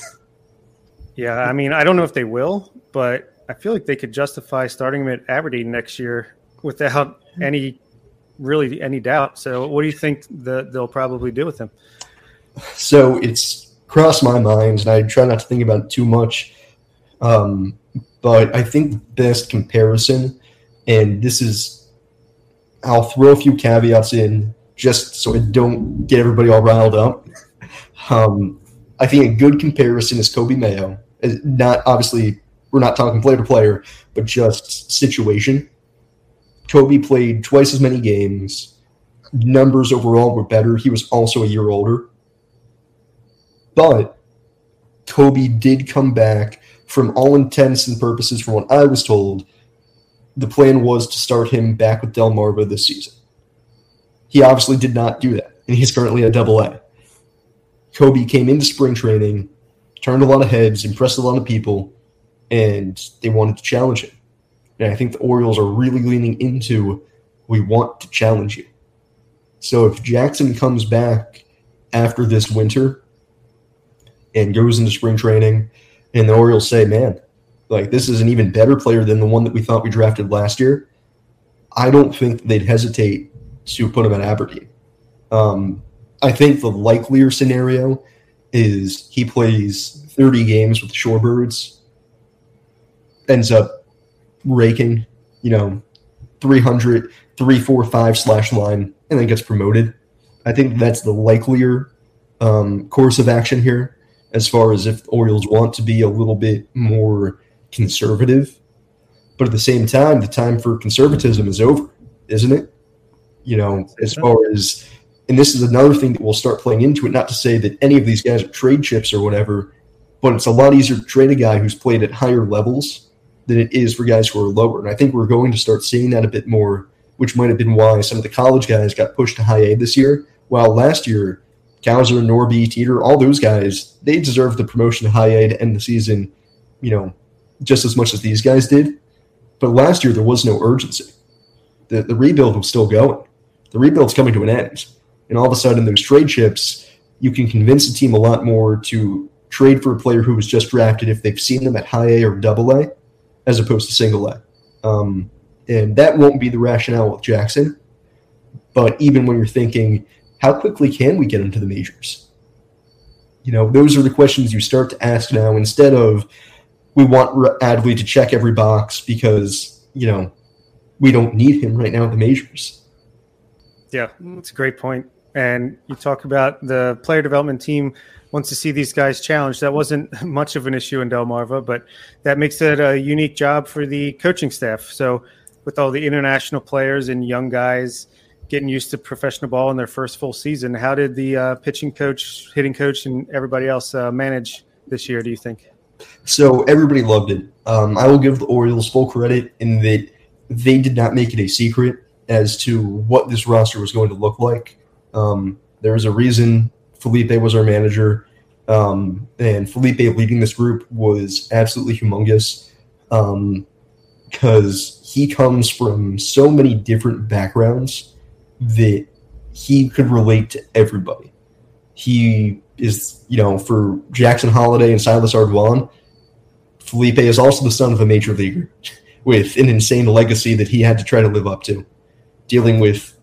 Speaker 3: Yeah, I mean, I don't know if they will, but I feel like they could justify starting him at Aberdeen next year without any really any doubt. So, what do you think that they'll probably do with him?
Speaker 4: So it's crossed my mind, and I try not to think about it too much. Um, but I think the best comparison, and this is, I'll throw a few caveats in just so I don't get everybody all riled up. Um, I think a good comparison is Coby Mayo. Uh, not obviously, we're not talking player to player, but just situation. Coby played twice as many games. Numbers overall were better. He was also a year older. But Coby did come back from all intents and purposes, from what I was told. The plan was to start him back with Delmarva this season. He obviously did not do that, and he's currently at double A. Coby came into spring training, turned a lot of heads, impressed a lot of people, and they wanted to challenge him. And I think the Orioles are really leaning into we want to challenge you. So if Jackson comes back after this winter and goes into spring training, and the Orioles say, man, like this is an even better player than the one that we thought we drafted last year, I don't think they'd hesitate to put him at Aberdeen. Um, I think the likelier scenario is he plays 30 games with the Shorebirds, ends up raking, you know, 300, 345 slash line, and then gets promoted. I think that's the likelier um, course of action here, as far as if the Orioles want to be a little bit more conservative. But at the same time, the time for conservatism is over, isn't it? You know, as far as and this is another thing that will start playing into it. Not to say that any of these guys are trade chips or whatever, but it's a lot easier to trade a guy who's played at higher levels than it is for guys who are lower. And I think we're going to start seeing that a bit more, which might have been why some of the college guys got pushed to high A this year. While last year, Cowser, Norby, Teeter, all those guys, they deserved the promotion to high A to end the season, you know, just as much as these guys did. But last year, there was no urgency. The, the rebuild was still going. The rebuild's coming to an end and all of a sudden those trade chips, you can convince a team a lot more to trade for a player who was just drafted if they've seen them at high A or double A, as opposed to single A. Um, and that won't be the rationale with Jackson. But even when you're thinking, how quickly can we get into the majors? You know, those are the questions you start to ask now instead of we want Adley to check every box because, you know, we don't need him right now at the majors.
Speaker 3: Yeah, that's a great point. And you talk about the player development team wants to see these guys challenged. That wasn't much of an issue in Delmarva, but that makes it a unique job for the coaching staff. So, with all the international players and young guys getting used to professional ball in their first full season, how did the uh, pitching coach, hitting coach, and everybody else uh, manage this year? Do you think?
Speaker 4: So everybody loved it. Um, I will give the Orioles full credit in that they did not make it a secret as to what this roster was going to look like. Um, there was a reason Felipe was our manager, um, and Felipe leading this group was absolutely humongous because um, he comes from so many different backgrounds that he could relate to everybody. He is, you know, for Jackson Holliday and Silas Ardoin, Felipe is also the son of a major leaguer with an insane legacy that he had to try to live up to. Dealing with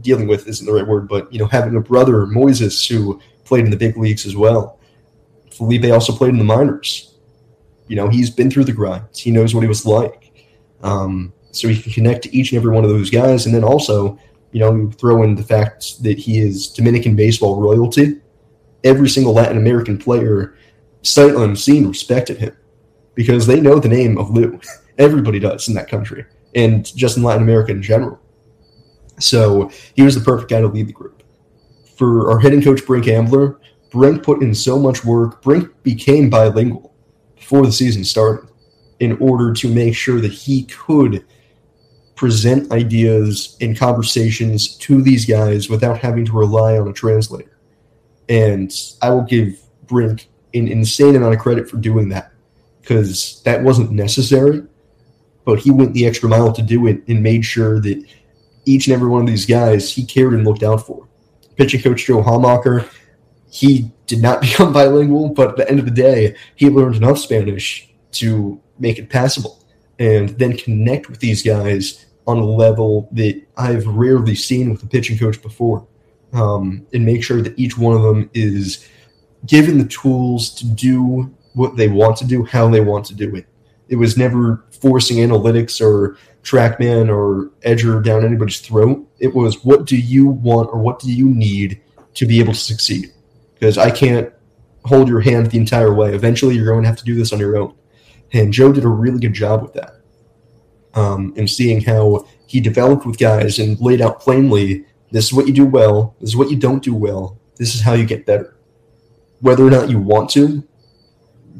Speaker 4: dealing with isn't the right word, but you know, having a brother Moises who played in the big leagues as well. Felipe also played in the minors. You know, he's been through the grind. He knows what he was like. Um, so he can connect to each and every one of those guys. And then also, you know, you throw in the fact that he is Dominican baseball royalty. Every single Latin American player, sight unseen, respected him because they know the name of Lou. Everybody does in that country and just in Latin America in general. So he was the perfect guy to lead the group. For our hitting coach, Brink Ambler, Brink put in so much work. Brink became bilingual before the season started in order to make sure that he could present ideas and conversations to these guys without having to rely on a translator. And I will give Brink an insane amount of credit for doing that because that wasn't necessary, but he went the extra mile to do it and made sure that each and every one of these guys he cared and looked out for. Pitching coach Joe Haumacher, he did not become bilingual, but at the end of the day, he learned enough Spanish to make it passable and then connect with these guys on a level that I've rarely seen with a pitching coach before. Um, and make sure that each one of them is given the tools to do what they want to do, how they want to do it. It was never forcing analytics or TrackMan or Edger down anybody's throat. It was what do you want or what do you need to be able to succeed? Because I can't hold your hand the entire way. Eventually, you're going to have to do this on your own. And Joe did a really good job with that. Um, and seeing how he developed with guys and laid out plainly this is what you do well, this is what you don't do well, this is how you get better. Whether or not you want to,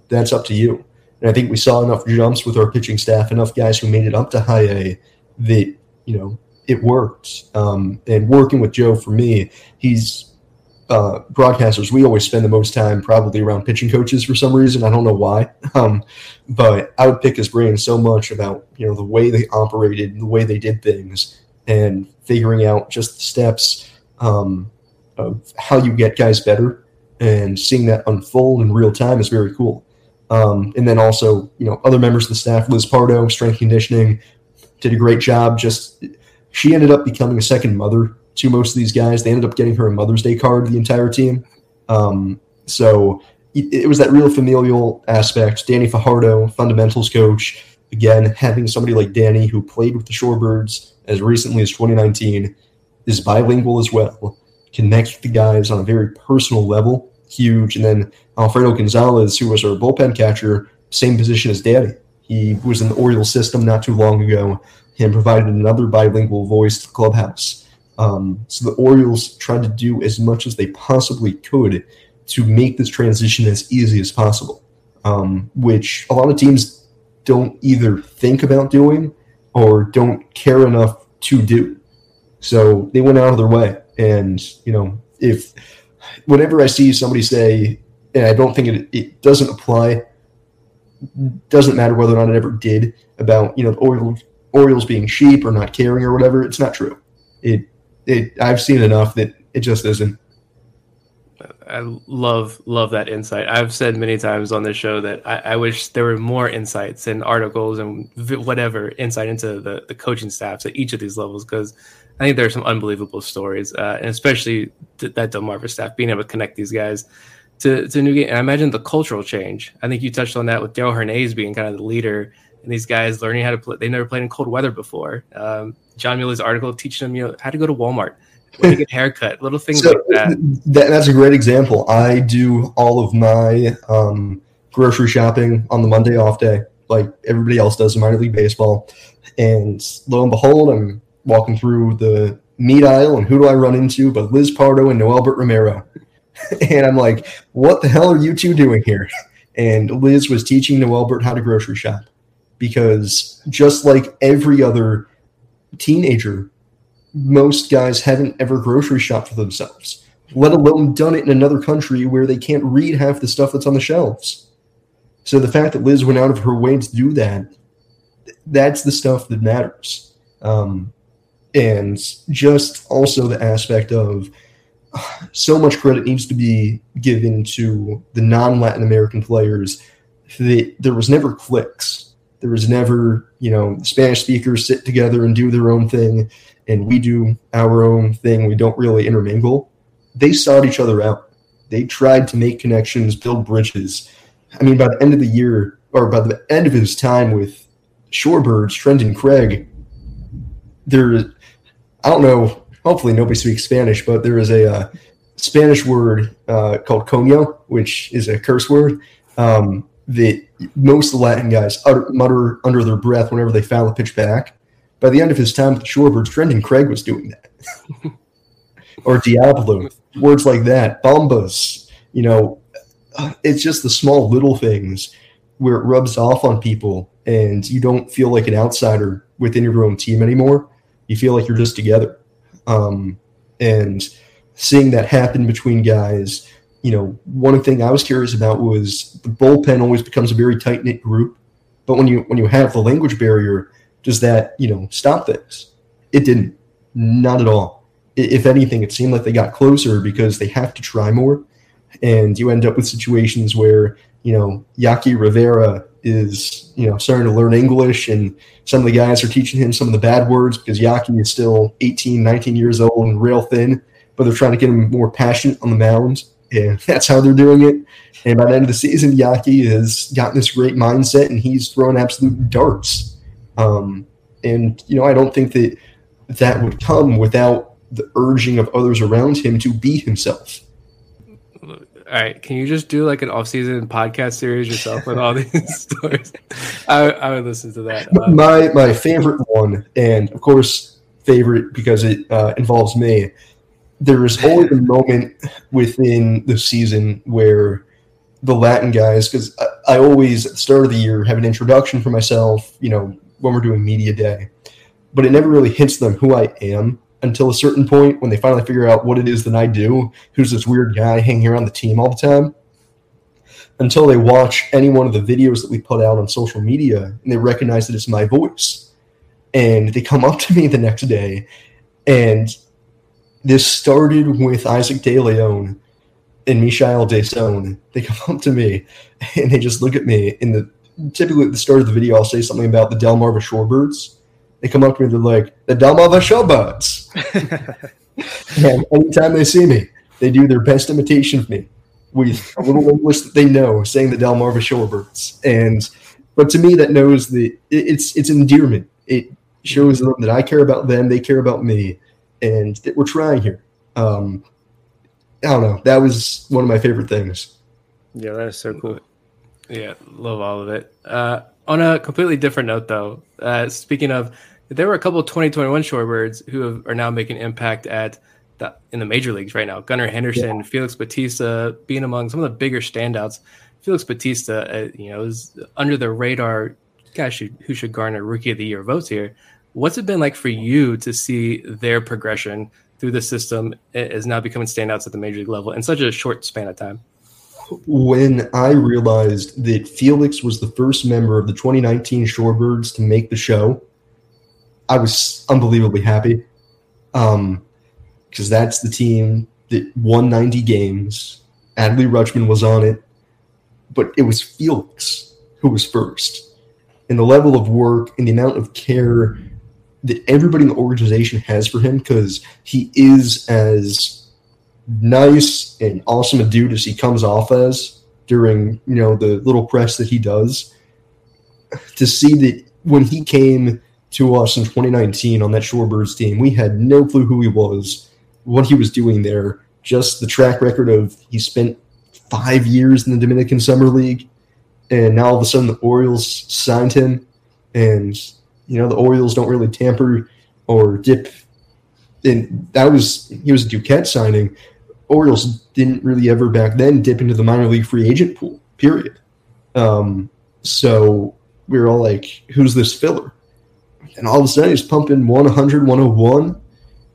Speaker 4: that's up to you. And I think we saw enough jumps with our pitching staff, enough guys who made it up to high A that, you know, it worked. Um, and working with Joe for me, he's uh, broadcasters, we always spend the most time probably around pitching coaches for some reason. I don't know why, um, but I would pick his brain so much about you know the way they operated, the way they did things, and figuring out just the steps um, of how you get guys better, and seeing that unfold in real time is very cool. Um, and then also, you know, other members of the staff, Liz Pardo, strength conditioning, did a great job. Just she ended up becoming a second mother to most of these guys. They ended up getting her a Mother's Day card, the entire team. Um, so it, it, was that real familial aspect. Danny Fajardo, fundamentals coach, again, having somebody like Danny who played with the Shorebirds as recently as 2019, is bilingual as well, connects with the guys on a very personal level, huge. And then Alfredo Gonzalez, who was our bullpen catcher, same position as Danny. He was in the Orioles system not too long ago and provided another bilingual voice to the clubhouse. Um, so the Orioles tried to do as much as they possibly could to make this transition as easy as possible, um, which a lot of teams don't either think about doing or don't care enough to do. So they went out of their way. And, you know, if whenever I see somebody say, and I don't think it, it doesn't apply, doesn't matter whether or not it ever did about, you know, the Orioles, Orioles being cheap or not caring or whatever, it's not true. It it, I've seen enough that it just isn't.
Speaker 5: I love love that insight. I've said many times on this show that I, I, wish there were more insights and articles and whatever insight into the the coaching staffs at each of these levels because I think there are some unbelievable stories, uh, and especially th- that Delmarva staff being able to connect these guys to to new game. And I imagine the cultural change. I think you touched on that with Darell Hernaiz being kind of the leader and these guys learning how to play. They never played in cold weather before. Um, Jon Meoli's article teaching them you know how to go to Walmart, where to get a haircut, little things so, like that.
Speaker 4: that. That's a great example. I do all of my um, grocery shopping on the Monday off day, like everybody else does in minor league baseball. And lo and behold, I'm walking through the meat aisle, and who do I run into but Liz Pardo and Noelberth Romero? and I'm like, what the hell are you two doing here? And Liz was teaching Noelberth how to grocery shop because just like every other teenager, most guys haven't ever grocery shopped for themselves, let alone done it in another country where they can't read half the stuff that's on the shelves. So the fact that Liz went out of her way to do that, that's the stuff that matters. Um, and just also the aspect of so much credit needs to be given to the non Latin American players that there was never clicks there was never, you know, Spanish speakers sit together and do their own thing, and we do our own thing. We don't really intermingle. They sought each other out. They tried to make connections, build bridges. I mean, by the end of the year, or by the end of his time with Shorebirds, Trenton Craig, there, I don't know, hopefully nobody speaks Spanish, but there is a uh, Spanish word uh, called coño, which is a curse word um, that most Latin guys utter, mutter under their breath whenever they foul a pitch back. By the end of his time with the Shorebirds, Trenton Craig was doing that. or Diablo, words like that, bombas, you know, it's just the small little things where it rubs off on people and you don't feel like an outsider within your own team anymore. You feel like you're just together. Um, and seeing that happen between guys, you know, one thing I was curious about was the bullpen always becomes a very tight knit group. But when you when you have the language barrier, does that you know stop things? It didn't, not at all. If anything, it seemed like they got closer because they have to try more and you end up with situations where you know Yaqui Rivera is you know starting to learn English, and some of the guys are teaching him some of the bad words because Yaqui is still 18, 19 years old and real thin, but they're trying to get him more passionate on the mound, and that's how they're doing it. And by the end of the season, Yaqui has gotten this great mindset, and he's throwing absolute darts. Um, and you know, I don't think that that would come without the urging of others around him to be himself
Speaker 5: all right, can you just do like an off-season podcast series yourself with all these stories? I, I, would listen to that.
Speaker 4: Um, my my favorite one, and of course favorite because it uh, involves me. There is always a moment within the season where the Latin guys, because I, I always at the start of the year have an introduction for myself. You know, when we're doing media day, but it never really hits them who I am until a certain point when they finally figure out what it is that I do, who's this weird guy hanging around the team all the time, until they watch any one of the videos that we put out on social media and they recognize that it's my voice. And they come up to me the next day. And this started with Isaac De Leon and Mishael Deson. They come up to me and they just look at me. In the typically at the start of the video, I'll say something about the Delmarva Shorebirds they come up to me, they're like, the Delmarva Showbirds. and anytime they see me, they do their best imitation of me with a little English that they know, saying the Delmarva Shorebirds. And but to me, that knows the it, it's it's endearment. It shows them that I care about them, they care about me, and that we're trying here. Um, I don't know. That was one of my favorite things.
Speaker 3: Yeah, that is so cool.
Speaker 5: Yeah, love all of it. Uh, on a completely different note, though, uh, speaking of there were a couple of 2021 shorebirds who have, are now making impact at the, in the major leagues right now. Gunnar Henderson, yeah. Felix Bautista being among some of the bigger standouts. Felix Bautista, uh, you know, is under the radar guy should, who should garner Rookie of the Year votes here. What's it been like for you to see their progression through the system as now becoming standouts at the major league level in such a short span of time?
Speaker 4: When I realized that Felix was the first member of the 2019 Shorebirds to make the show, I was unbelievably happy because um, that's the team that won 90 games. Adley Rutschman was on it, but it was Felix who was first. And the level of work and the amount of care that everybody in the organization has for him because he is as nice and awesome a dude as he comes off as during you know the little press that he does to see that when he came to us in 2019 on that Shorebirds team. We had no clue who he was, what he was doing there, just the track record of he spent five years in the Dominican Summer League, and now all of a sudden the Orioles signed him, and you know the Orioles don't really tamper or dip. And that was he was a Duquette signing. Orioles didn't really ever back then dip into the minor league free agent pool. Period. Um, so we were all like, "Who's this filler?" and all of a sudden he's pumping 100, 101.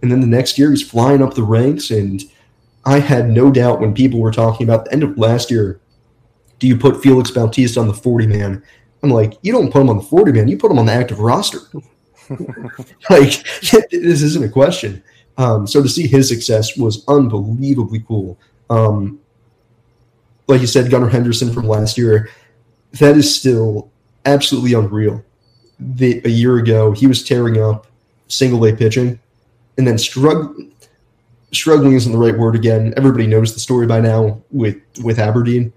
Speaker 4: And then the next year he's flying up the ranks. And I had no doubt when people were talking about the end of last year, do you put Felix Bautista on the 40 man? I'm like, you don't put him on the 40 man, you put him on the active roster. like, this isn't a question. Um, so to see his success was unbelievably cool. Um, like you said, Gunnar Henderson from last year, that is still absolutely unreal the, a year ago, he was tearing up single A pitching and then struggling. Struggling isn't the right word again. Everybody knows the story by now with with Aberdeen,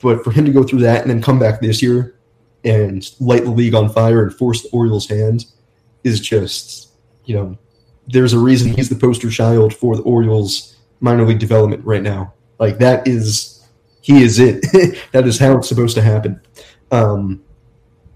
Speaker 4: but for him to go through that and then come back this year and light the league on fire and force the Orioles' hand is just, you know, there's a reason he's the poster child for the Orioles minor league development right now. Like that is, he is it. that is how it's supposed to happen. Um,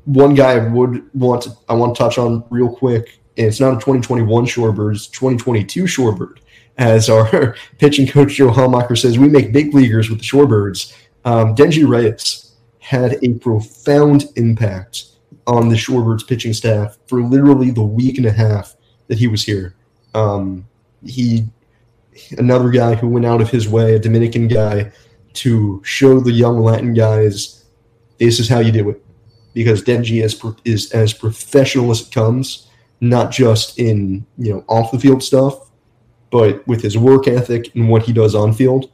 Speaker 4: one guy I would want to, I want to touch on real quick, and it's not a 2021 Shorebird, it's 2022 Shorebird. As our pitching coach Joe Haumacher says, we make big leaguers with the Shorebirds. Um, Denyi Reyes had a profound impact on the Shorebirds pitching staff for literally the week and a half that he was here. Um, he, another guy who went out of his way, a Dominican guy, to show the young Latin guys this is how you do it. Because Denyi is, is as professional as it comes, not just in you know off the field stuff, but with his work ethic and what he does on field.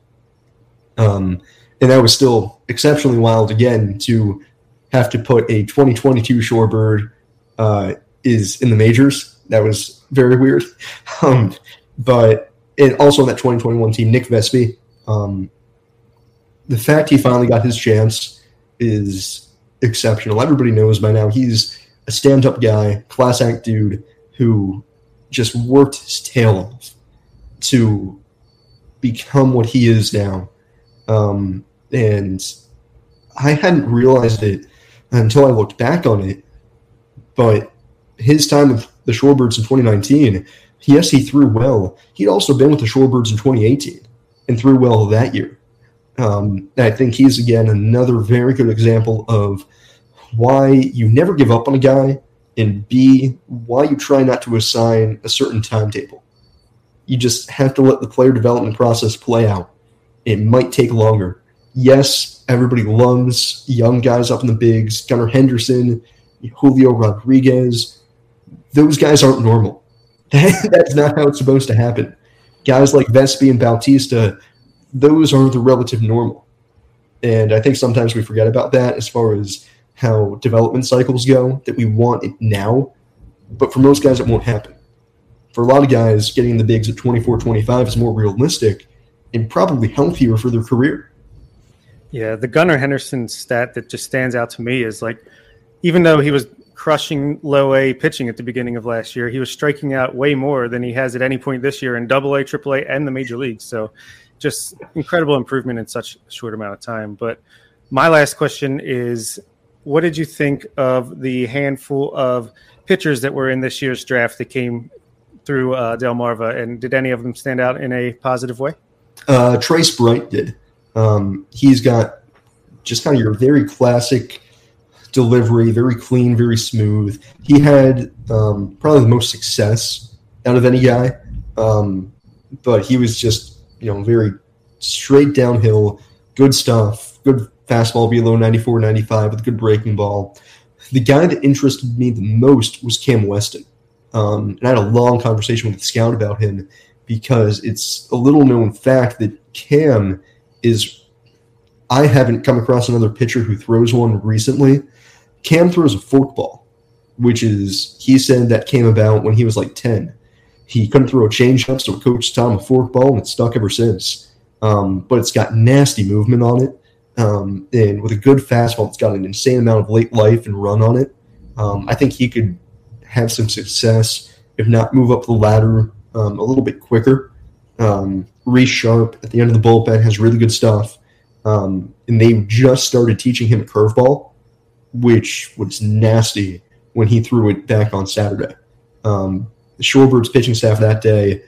Speaker 4: Um, and that was still exceptionally wild again to have to put a 2022 Shorebird uh, is in the majors. That was very weird. Um, but and also on that 2021 team, Nick Vespi. Um, the fact he finally got his chance is exceptional. Everybody knows by now he's a stand-up guy, class act dude who just worked his tail off to become what he is now. Um, and I hadn't realized it until I looked back on it. But his time with the Shorebirds in 2019, yes, he threw well. He'd also been with the Shorebirds in 2018 and threw well that year. Um, I think he's again another very good example of why you never give up on a guy, and B, why you try not to assign a certain timetable. You just have to let the player development process play out. It might take longer. Yes, everybody loves young guys up in the bigs, Gunnar Henderson, Julio Rodriguez. Those guys aren't normal. That's not how it's supposed to happen. Guys like Vespi and Bautista, those are the relative normal. And I think sometimes we forget about that as far as how development cycles go, that we want it now. But for most guys, it won't happen. For a lot of guys, getting the bigs at 24, 25 is more realistic and probably healthier for their career.
Speaker 3: Yeah, the Gunnar Henderson stat that just stands out to me is like, even though he was crushing low A pitching at the beginning of last year, he was striking out way more than he has at any point this year in double A, triple A, and the major leagues. So just incredible improvement in such a short amount of time. But my last question is what did you think of the handful of pitchers that were in this year's draft that came through uh, Delmarva, and did any of them stand out in a positive way?
Speaker 4: Uh, Trace Bright did. Um, he's got just kind of your very classic delivery, very clean, very smooth. He had um, probably the most success out of any guy, um, but he was just you know very straight downhill, good stuff, good fastball below 94, 95 with a good breaking ball. The guy that interested me the most was Cam Weston. Um, and I had a long conversation with the scout about him because it's a little known fact that Cam is. I haven't come across another pitcher who throws one recently. Cam throws a forkball, which is, he said that came about when he was like 10. He couldn't throw a changeup, so coach him a forkball, and it's stuck ever since. Um, but it's got nasty movement on it. Um, and with a good fastball, it's got an insane amount of late life and run on it. Um, I think he could have some success, if not move up the ladder um, a little bit quicker. Um, Reese Sharp at the end of the bullpen has really good stuff. Um, and they just started teaching him a curveball, which was nasty when he threw it back on Saturday. Um, Shorebirds pitching staff that day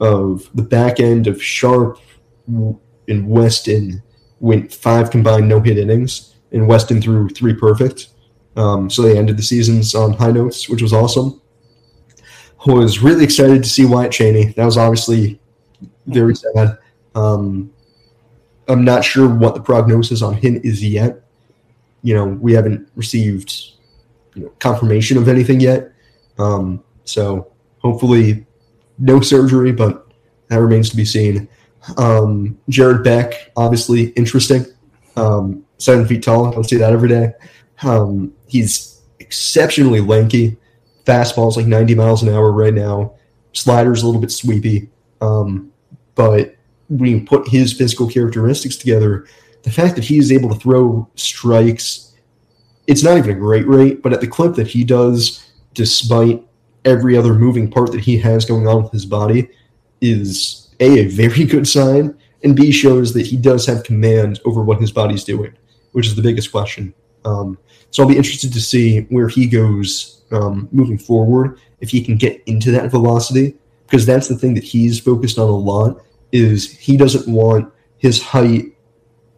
Speaker 4: of the back end of Sharp and Weston went five combined no hit innings, and Weston threw three perfect. Um, so they ended the seasons on high notes, which was awesome. Was really excited to see Wyatt Cheney. That was obviously very sad. Um, I'm not sure what the prognosis on him is yet. You know, we haven't received you know, confirmation of anything yet. Um, so hopefully, no surgery, but that remains to be seen. Um, Jared Beck, obviously interesting. Um, seven feet tall. Don't see that every day. Um, he's exceptionally lanky. Fastball's like 90 miles an hour right now. Slider's a little bit sweepy. Um, but when you put his physical characteristics together, the fact that he is able to throw strikes it's not even a great rate, but at the clip that he does, despite every other moving part that he has going on with his body, is a a very good sign, and B shows that he does have command over what his body's doing, which is the biggest question. Um, so I'll be interested to see where he goes um, moving forward, if he can get into that velocity, because that's the thing that he's focused on a lot. Is he doesn't want his height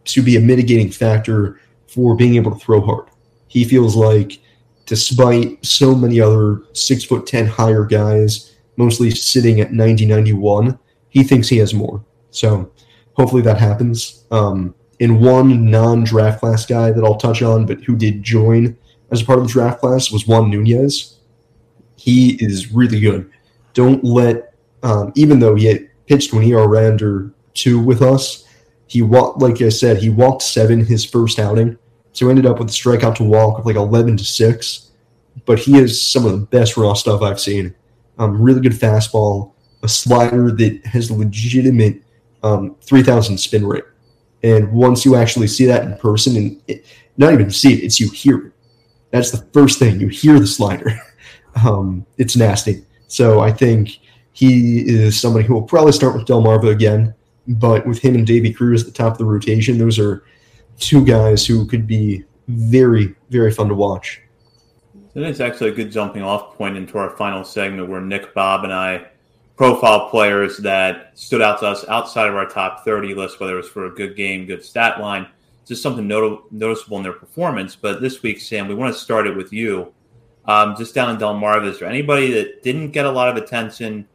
Speaker 4: to be a mitigating factor for being able to throw hard. He feels like, despite so many other six foot ten higher guys, mostly sitting at 90, 91, he thinks he has more. So hopefully that happens. Um, in one non-draft class guy that I'll touch on, but who did join as a part of the draft class was Juan Nunez. He is really good. Don't let, um, even though he had pitched when ERA under two with us, he walked, like I said, he walked seven his first outing. So ended up with a strikeout to walk of like 11 to 6. But he has some of the best raw stuff I've seen. Um, really good fastball, a slider that has legitimate um, 3,000 spin rate. And once you actually see that in person, and it, not even see it, it's you hear it. That's the first thing. You hear the slider. um, it's nasty. So I think he is somebody who will probably start with Delmarva again. But with him and Davy Cruz at the top of the rotation, those are two guys who could be very, very fun to watch.
Speaker 2: That is actually a good jumping off point into our final segment where Nick, Bob, and I profile players that stood out to us outside of our top 30 list, whether it was for a good game, good stat line, just something not- noticeable in their performance. But this week, Sam, we want to start it with you. Um, just down in Delmarva, is there anybody that didn't get a lot of attention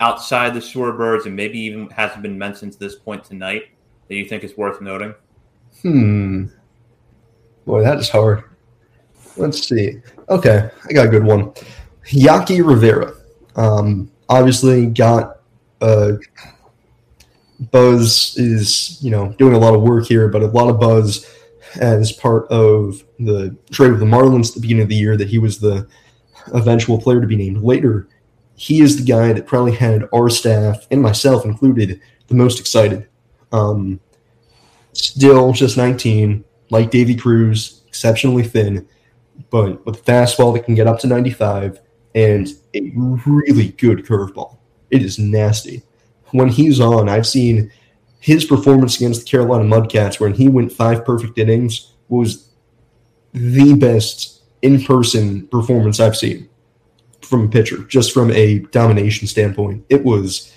Speaker 2: outside the Shorebirds and maybe even hasn't been mentioned to this point tonight that you think is worth noting?
Speaker 4: Hmm. Boy, that is hard. Let's see. Okay, I got a good one. Yaqui Rivera. Um, obviously got uh, buzz is you know doing a lot of work here, but a lot of buzz as part of the trade with the Marlins at the beginning of the year that he was the eventual player to be named later. He is the guy that probably had our staff and myself included the most excited. Um, still just 19, like Davy Cruz, exceptionally thin, but with a fastball that can get up to 95 and a really good curveball. It is nasty. When he's on, I've seen his performance against the Carolina Mudcats, when he went five perfect innings, was the best in person performance I've seen from a pitcher, just from a domination standpoint. It was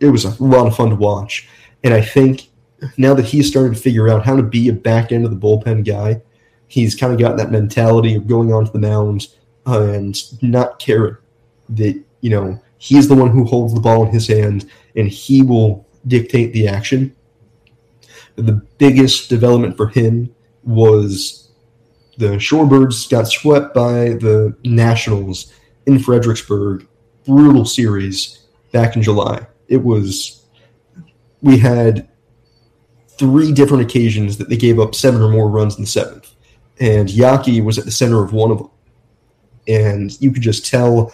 Speaker 4: it was a lot of fun to watch. And I think now that he's starting to figure out how to be a back end of the bullpen guy, he's kind of got that mentality of going onto the mound and not caring that, you know, he's the one who holds the ball in his hand and he will dictate the action. The biggest development for him was the Shorebirds got swept by the Nationals in Fredericksburg. Brutal series back in July. It was, we had three different occasions that they gave up seven or more runs in the seventh. And Yaqui was at the center of one of them. And you could just tell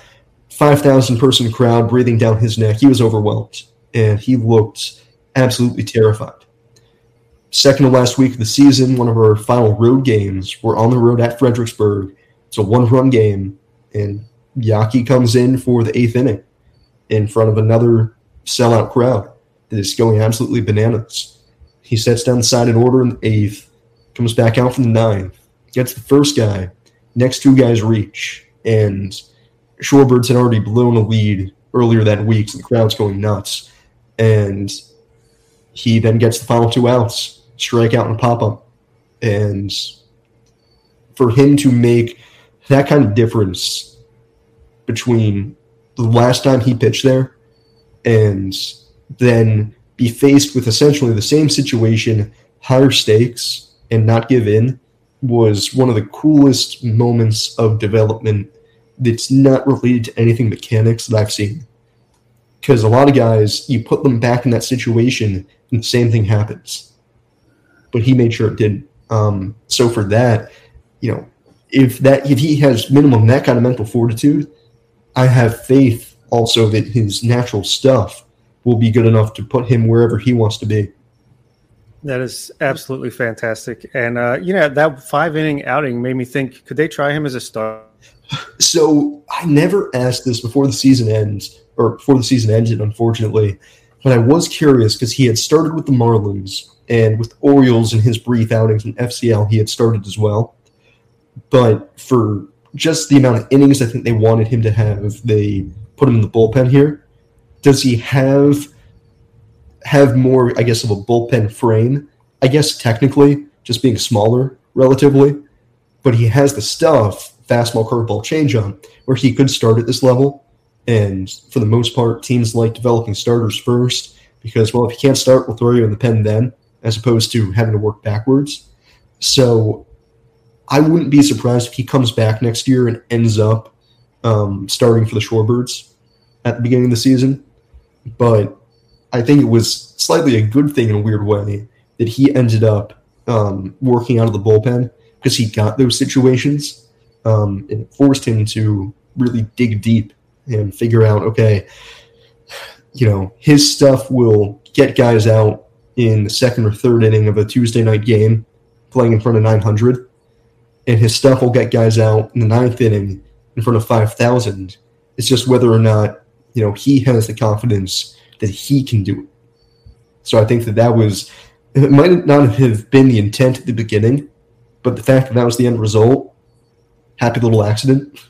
Speaker 4: 5,000 person crowd breathing down his neck. He was overwhelmed and he looked absolutely terrified. Second to last week of the season, one of our final road games, we're on the road at Fredericksburg. It's a one run game, and Yaqui comes in for the eighth inning in front of another sellout crowd that is going absolutely bananas. He sets down the side in order in the eighth, comes back out from the ninth, gets the first guy, next two guys reach, and Shorebirds had already blown a lead earlier that week, so the crowd's going nuts. And he then gets the final two outs, strikeout and pop up. And for him to make that kind of difference between the last time he pitched there and then be faced with essentially the same situation, higher stakes, and not give in was one of the coolest moments of development that's not related to anything mechanics that I've seen. Because a lot of guys, you put them back in that situation, and the same thing happens. But he made sure it didn't. Um, so for that, you know, if that if he has minimum that kind of mental fortitude, I have faith also that his natural stuff will be good enough to put him wherever he wants to be.
Speaker 3: That is absolutely fantastic. And, uh, you know, that five inning outing made me think could they try him as a star?
Speaker 4: So I never asked this before the season ends, or before the season ended, unfortunately. But I was curious because he had started with the Marlins and with Orioles in his brief outings in FCL, he had started as well. But for just the amount of innings I think they wanted him to have, they put him in the bullpen here. Does he have have more, I guess, of a bullpen frame? I guess technically, just being smaller relatively, but he has the stuff, fastball, curveball, changeup, where he could start at this level. And for the most part, teams like developing starters first because, well, if you can't start, we'll throw you in the pen then, as opposed to having to work backwards. So I wouldn't be surprised if he comes back next year and ends up um, starting for the Shorebirds at the beginning of the season. But I think it was slightly a good thing in a weird way that he ended up um, working out of the bullpen because he got those situations um, and it forced him to really dig deep and figure out okay, you know, his stuff will get guys out in the second or third inning of a Tuesday night game playing in front of 900, and his stuff will get guys out in the ninth inning in front of 5,000. It's just whether or not, you know, he has the confidence that he can do it. So I think that that was, it might not have been the intent at the beginning, but the fact that that was the end result, happy little accident.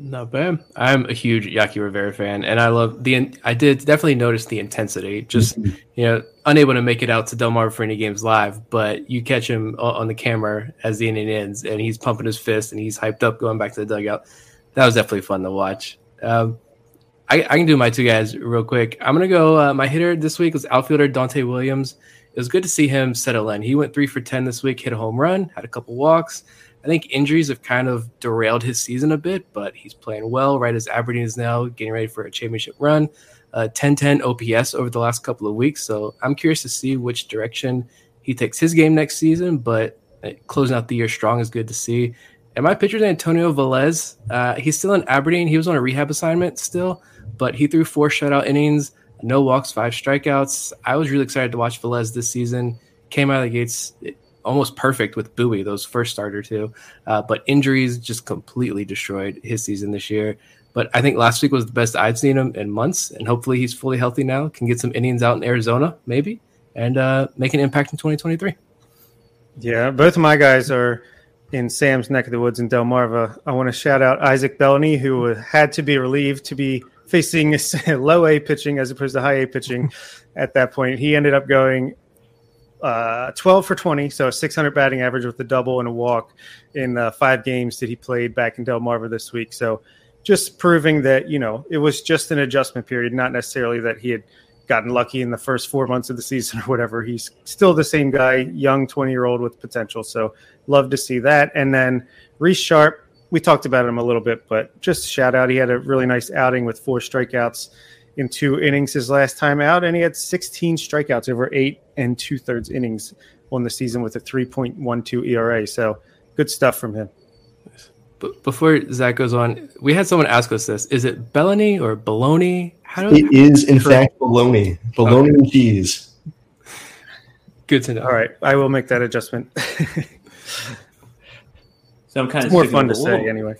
Speaker 5: Not bad. I'm a huge Yaqui Rivera fan, and I love the. I did definitely notice the intensity. Just mm-hmm. you know, unable to make it out to Delmarva for any games live, but you catch him on the camera as the inning ends, and he's pumping his fist and he's hyped up going back to the dugout. That was definitely fun to watch. Um, I, I, can do my two guys real quick. I'm gonna go. Uh, my hitter this week was outfielder Dante Williams. It was good to see him settle in. He went three for ten this week, hit a home run, had a couple walks. I think injuries have kind of derailed his season a bit, but he's playing well. Right as Aberdeen is now getting ready for a championship run, uh, 10-10 OPS over the last couple of weeks. So I'm curious to see which direction he takes his game next season. But uh, closing out the year strong is good to see. And my pitcher is Antonio Velez. Uh, he's still in Aberdeen. He was on a rehab assignment still but he threw four shutout innings, no walks, five strikeouts. I was really excited to watch Velez this season. Came out of the gates almost perfect with Bowie, those first starter too. Uh, but injuries just completely destroyed his season this year. But I think last week was the best I'd seen him in months, and hopefully he's fully healthy now. Can get some innings out in Arizona, maybe, and uh, make an impact in 2023.
Speaker 3: Yeah, both of my guys are in Sam's neck of the woods in Delmarva. I want to shout out Isaac Bellany, who had to be relieved to be facing low A pitching as opposed to high A pitching at that point. He ended up going uh, 12 for 20, so a 600 batting average with a double and a walk in uh, five games that he played back in Delmarva this week. So just proving that, you know, it was just an adjustment period, not necessarily that he had gotten lucky in the first four months of the season or whatever. He's still the same guy, young 20 year old with potential. So love to see that. And then Reese Sharp, we talked about him a little bit, but just shout out. He had a really nice outing with four strikeouts in two innings his last time out, and he had 16 strikeouts over eight and two thirds innings on the season with a 3.12 ERA. So good stuff from him.
Speaker 5: But before Zach goes on, we had someone ask us this: Is it Bellany or Baloney?
Speaker 4: How do it is in fact Baloney, Baloney okay. and cheese.
Speaker 5: Good to know.
Speaker 3: All right, I will make that adjustment.
Speaker 2: So I'm kind
Speaker 3: it's of more fun to say anyway.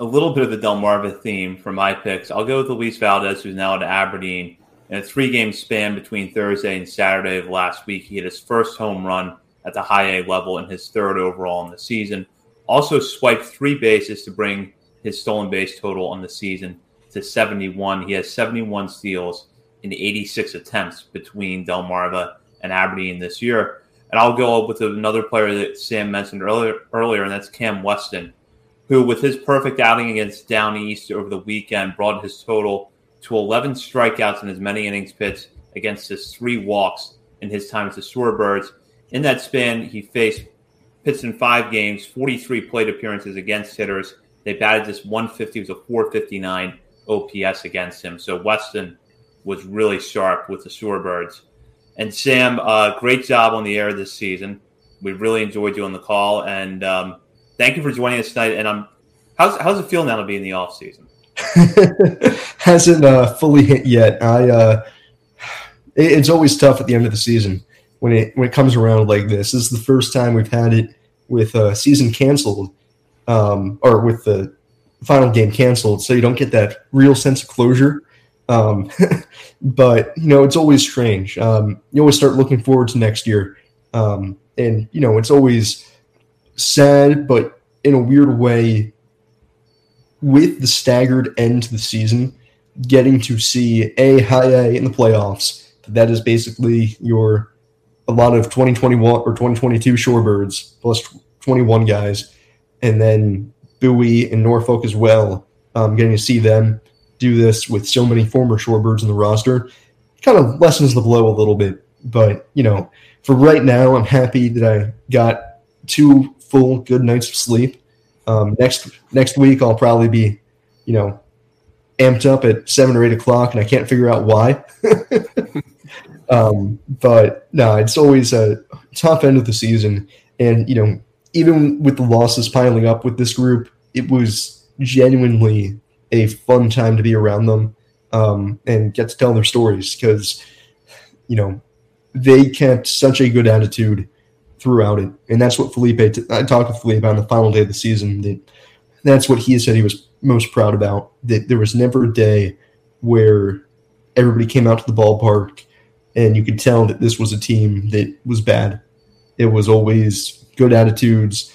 Speaker 2: A little bit of the Delmarva theme for my picks. I'll go with Luis Valdez, who's now at Aberdeen. In a three-game span between Thursday and Saturday of last week, he hit his first home run at the high A level and his third overall in the season. Also swiped three bases to bring his stolen base total on the season to 71. He has 71 steals in 86 attempts between Delmarva and Aberdeen this year. And I'll go up with another player that Sam mentioned earlier, earlier, and that's Cam Weston, who, with his perfect outing against Down East over the weekend, brought his total to 11 strikeouts in as many innings pitched against his three walks in his time as the Shorebirds. In that span, he faced pitched in five games, 43 plate appearances against hitters. They batted just 150, it was a 459 OPS against him. So Weston was really sharp with the Shorebirds. And Sam, uh, great job on the air this season. We really enjoyed you on the call, and um, thank you for joining us tonight. And I'm how's how's it feel now to be in the off season?
Speaker 4: Hasn't uh, fully hit yet. I uh, it, it's always tough at the end of the season when it when it comes around like this. This is the first time we've had it with a season canceled, um, or with the final game canceled, so you don't get that real sense of closure. Um, but you know, it's always strange. Um, you always start looking forward to next year, um, and you know, it's always sad, but in a weird way, with the staggered end to the season, getting to see a high A in the playoffs. That is basically your a lot of 2021 or 2022 Shorebirds plus 21 guys, and then Bowie and Norfolk as well. Um, getting to see them do this with so many former Shorebirds in the roster kind of lessens the blow a little bit. But you know, for right now, I'm happy that I got two full good nights of sleep. Um, next next week, I'll probably be, you know, amped up at seven or eight o'clock, and I can't figure out why. um, but no, it's always a tough end of the season, and you know, even with the losses piling up with this group, it was genuinely a fun time to be around them um, and get to tell their stories because, you know, they kept such a good attitude throughout it, and that's what Felipe. T- I talked with Felipe on the final day of the season. That that's what he said he was most proud about. That there was never a day where everybody came out to the ballpark and you could tell that this was a team that was bad. It was always good attitudes,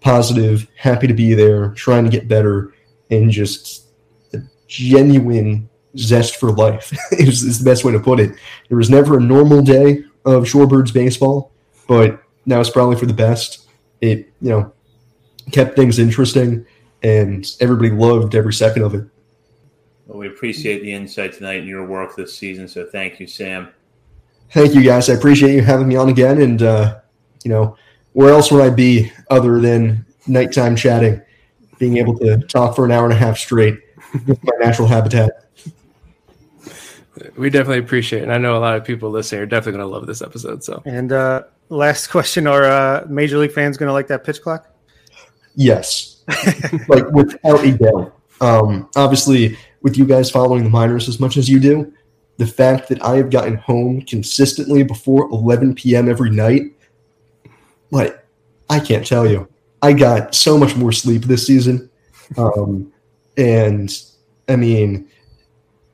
Speaker 4: positive, happy to be there, trying to get better, and just a genuine zest for life is, is the best way to put it. There was never a normal day of Shorebirds baseball, but that was probably for the best. It, you know, kept things interesting, and everybody loved every second of it.
Speaker 2: Well, we appreciate the insight tonight and your work this season. So thank you, Sam.
Speaker 4: Thank you, guys. I appreciate you having me on again. And, uh, you know, where else would I be other than nighttime chatting, being able to talk for an hour and a half straight with my natural habitat?
Speaker 5: We definitely appreciate it. And I know a lot of people listening are definitely going to love this episode. So,
Speaker 3: and uh, last question: Are uh, Major League fans going to like that pitch clock?
Speaker 4: Yes, like without a doubt. Um, obviously, with you guys following the minors as much as you do, the fact that I have gotten home consistently before 11 p.m. every night, like I can't tell you. I got so much more sleep this season, um, and I mean,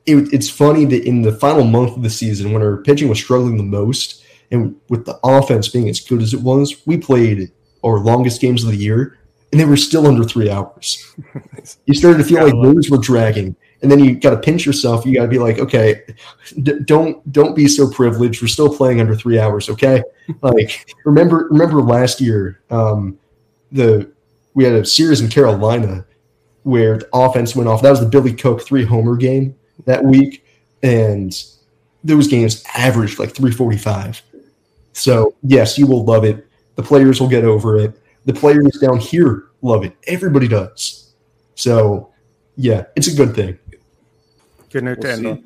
Speaker 4: it, it's funny that in the final month of the season, when our pitching was struggling the most, and with the offense being as good as it was, we played our longest games of the year, and they were still under three hours. you started to feel like those were dragging, and then you got to pinch yourself. You got to be like, okay, d- don't don't be so privileged. We're still playing under three hours, okay? like remember remember last year, um, the we had a series in Carolina where the offense went off. That was the Billy Cook three homer game that week, and those games averaged like 345. So yes, you will love it. The players will get over it. The players down here love it. Everybody does. So yeah, it's a good thing.
Speaker 3: Good note we'll to end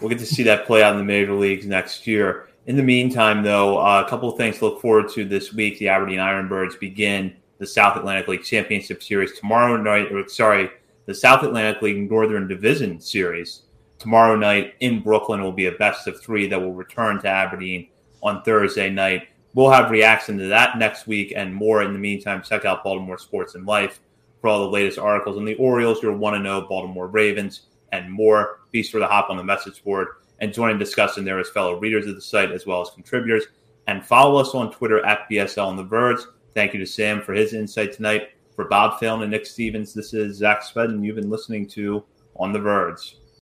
Speaker 2: We'll get to see that play out in the major leagues next year. In the meantime, though, uh, a couple of things to look forward to this week. The Aberdeen Ironbirds begin the South Atlantic League Championship Series tomorrow night. Or sorry, the South Atlantic League Northern Division Series tomorrow night in Brooklyn will be a best of three that will return to Aberdeen on Thursday night. We'll have reaction to that next week and more. In the meantime, check out Baltimore Sports and Life for all the latest articles on the Orioles, your one to oh know Baltimore Ravens, and more. Be sure to hop on the message board and join in discussing there as fellow readers of the site as well as contributors. And follow us on Twitter at BSL on the Verge. Thank you to Sam for his insight tonight. For Bob Phelan and Nick Stevens, this is Zach Spedden. You've been listening to On the Verge.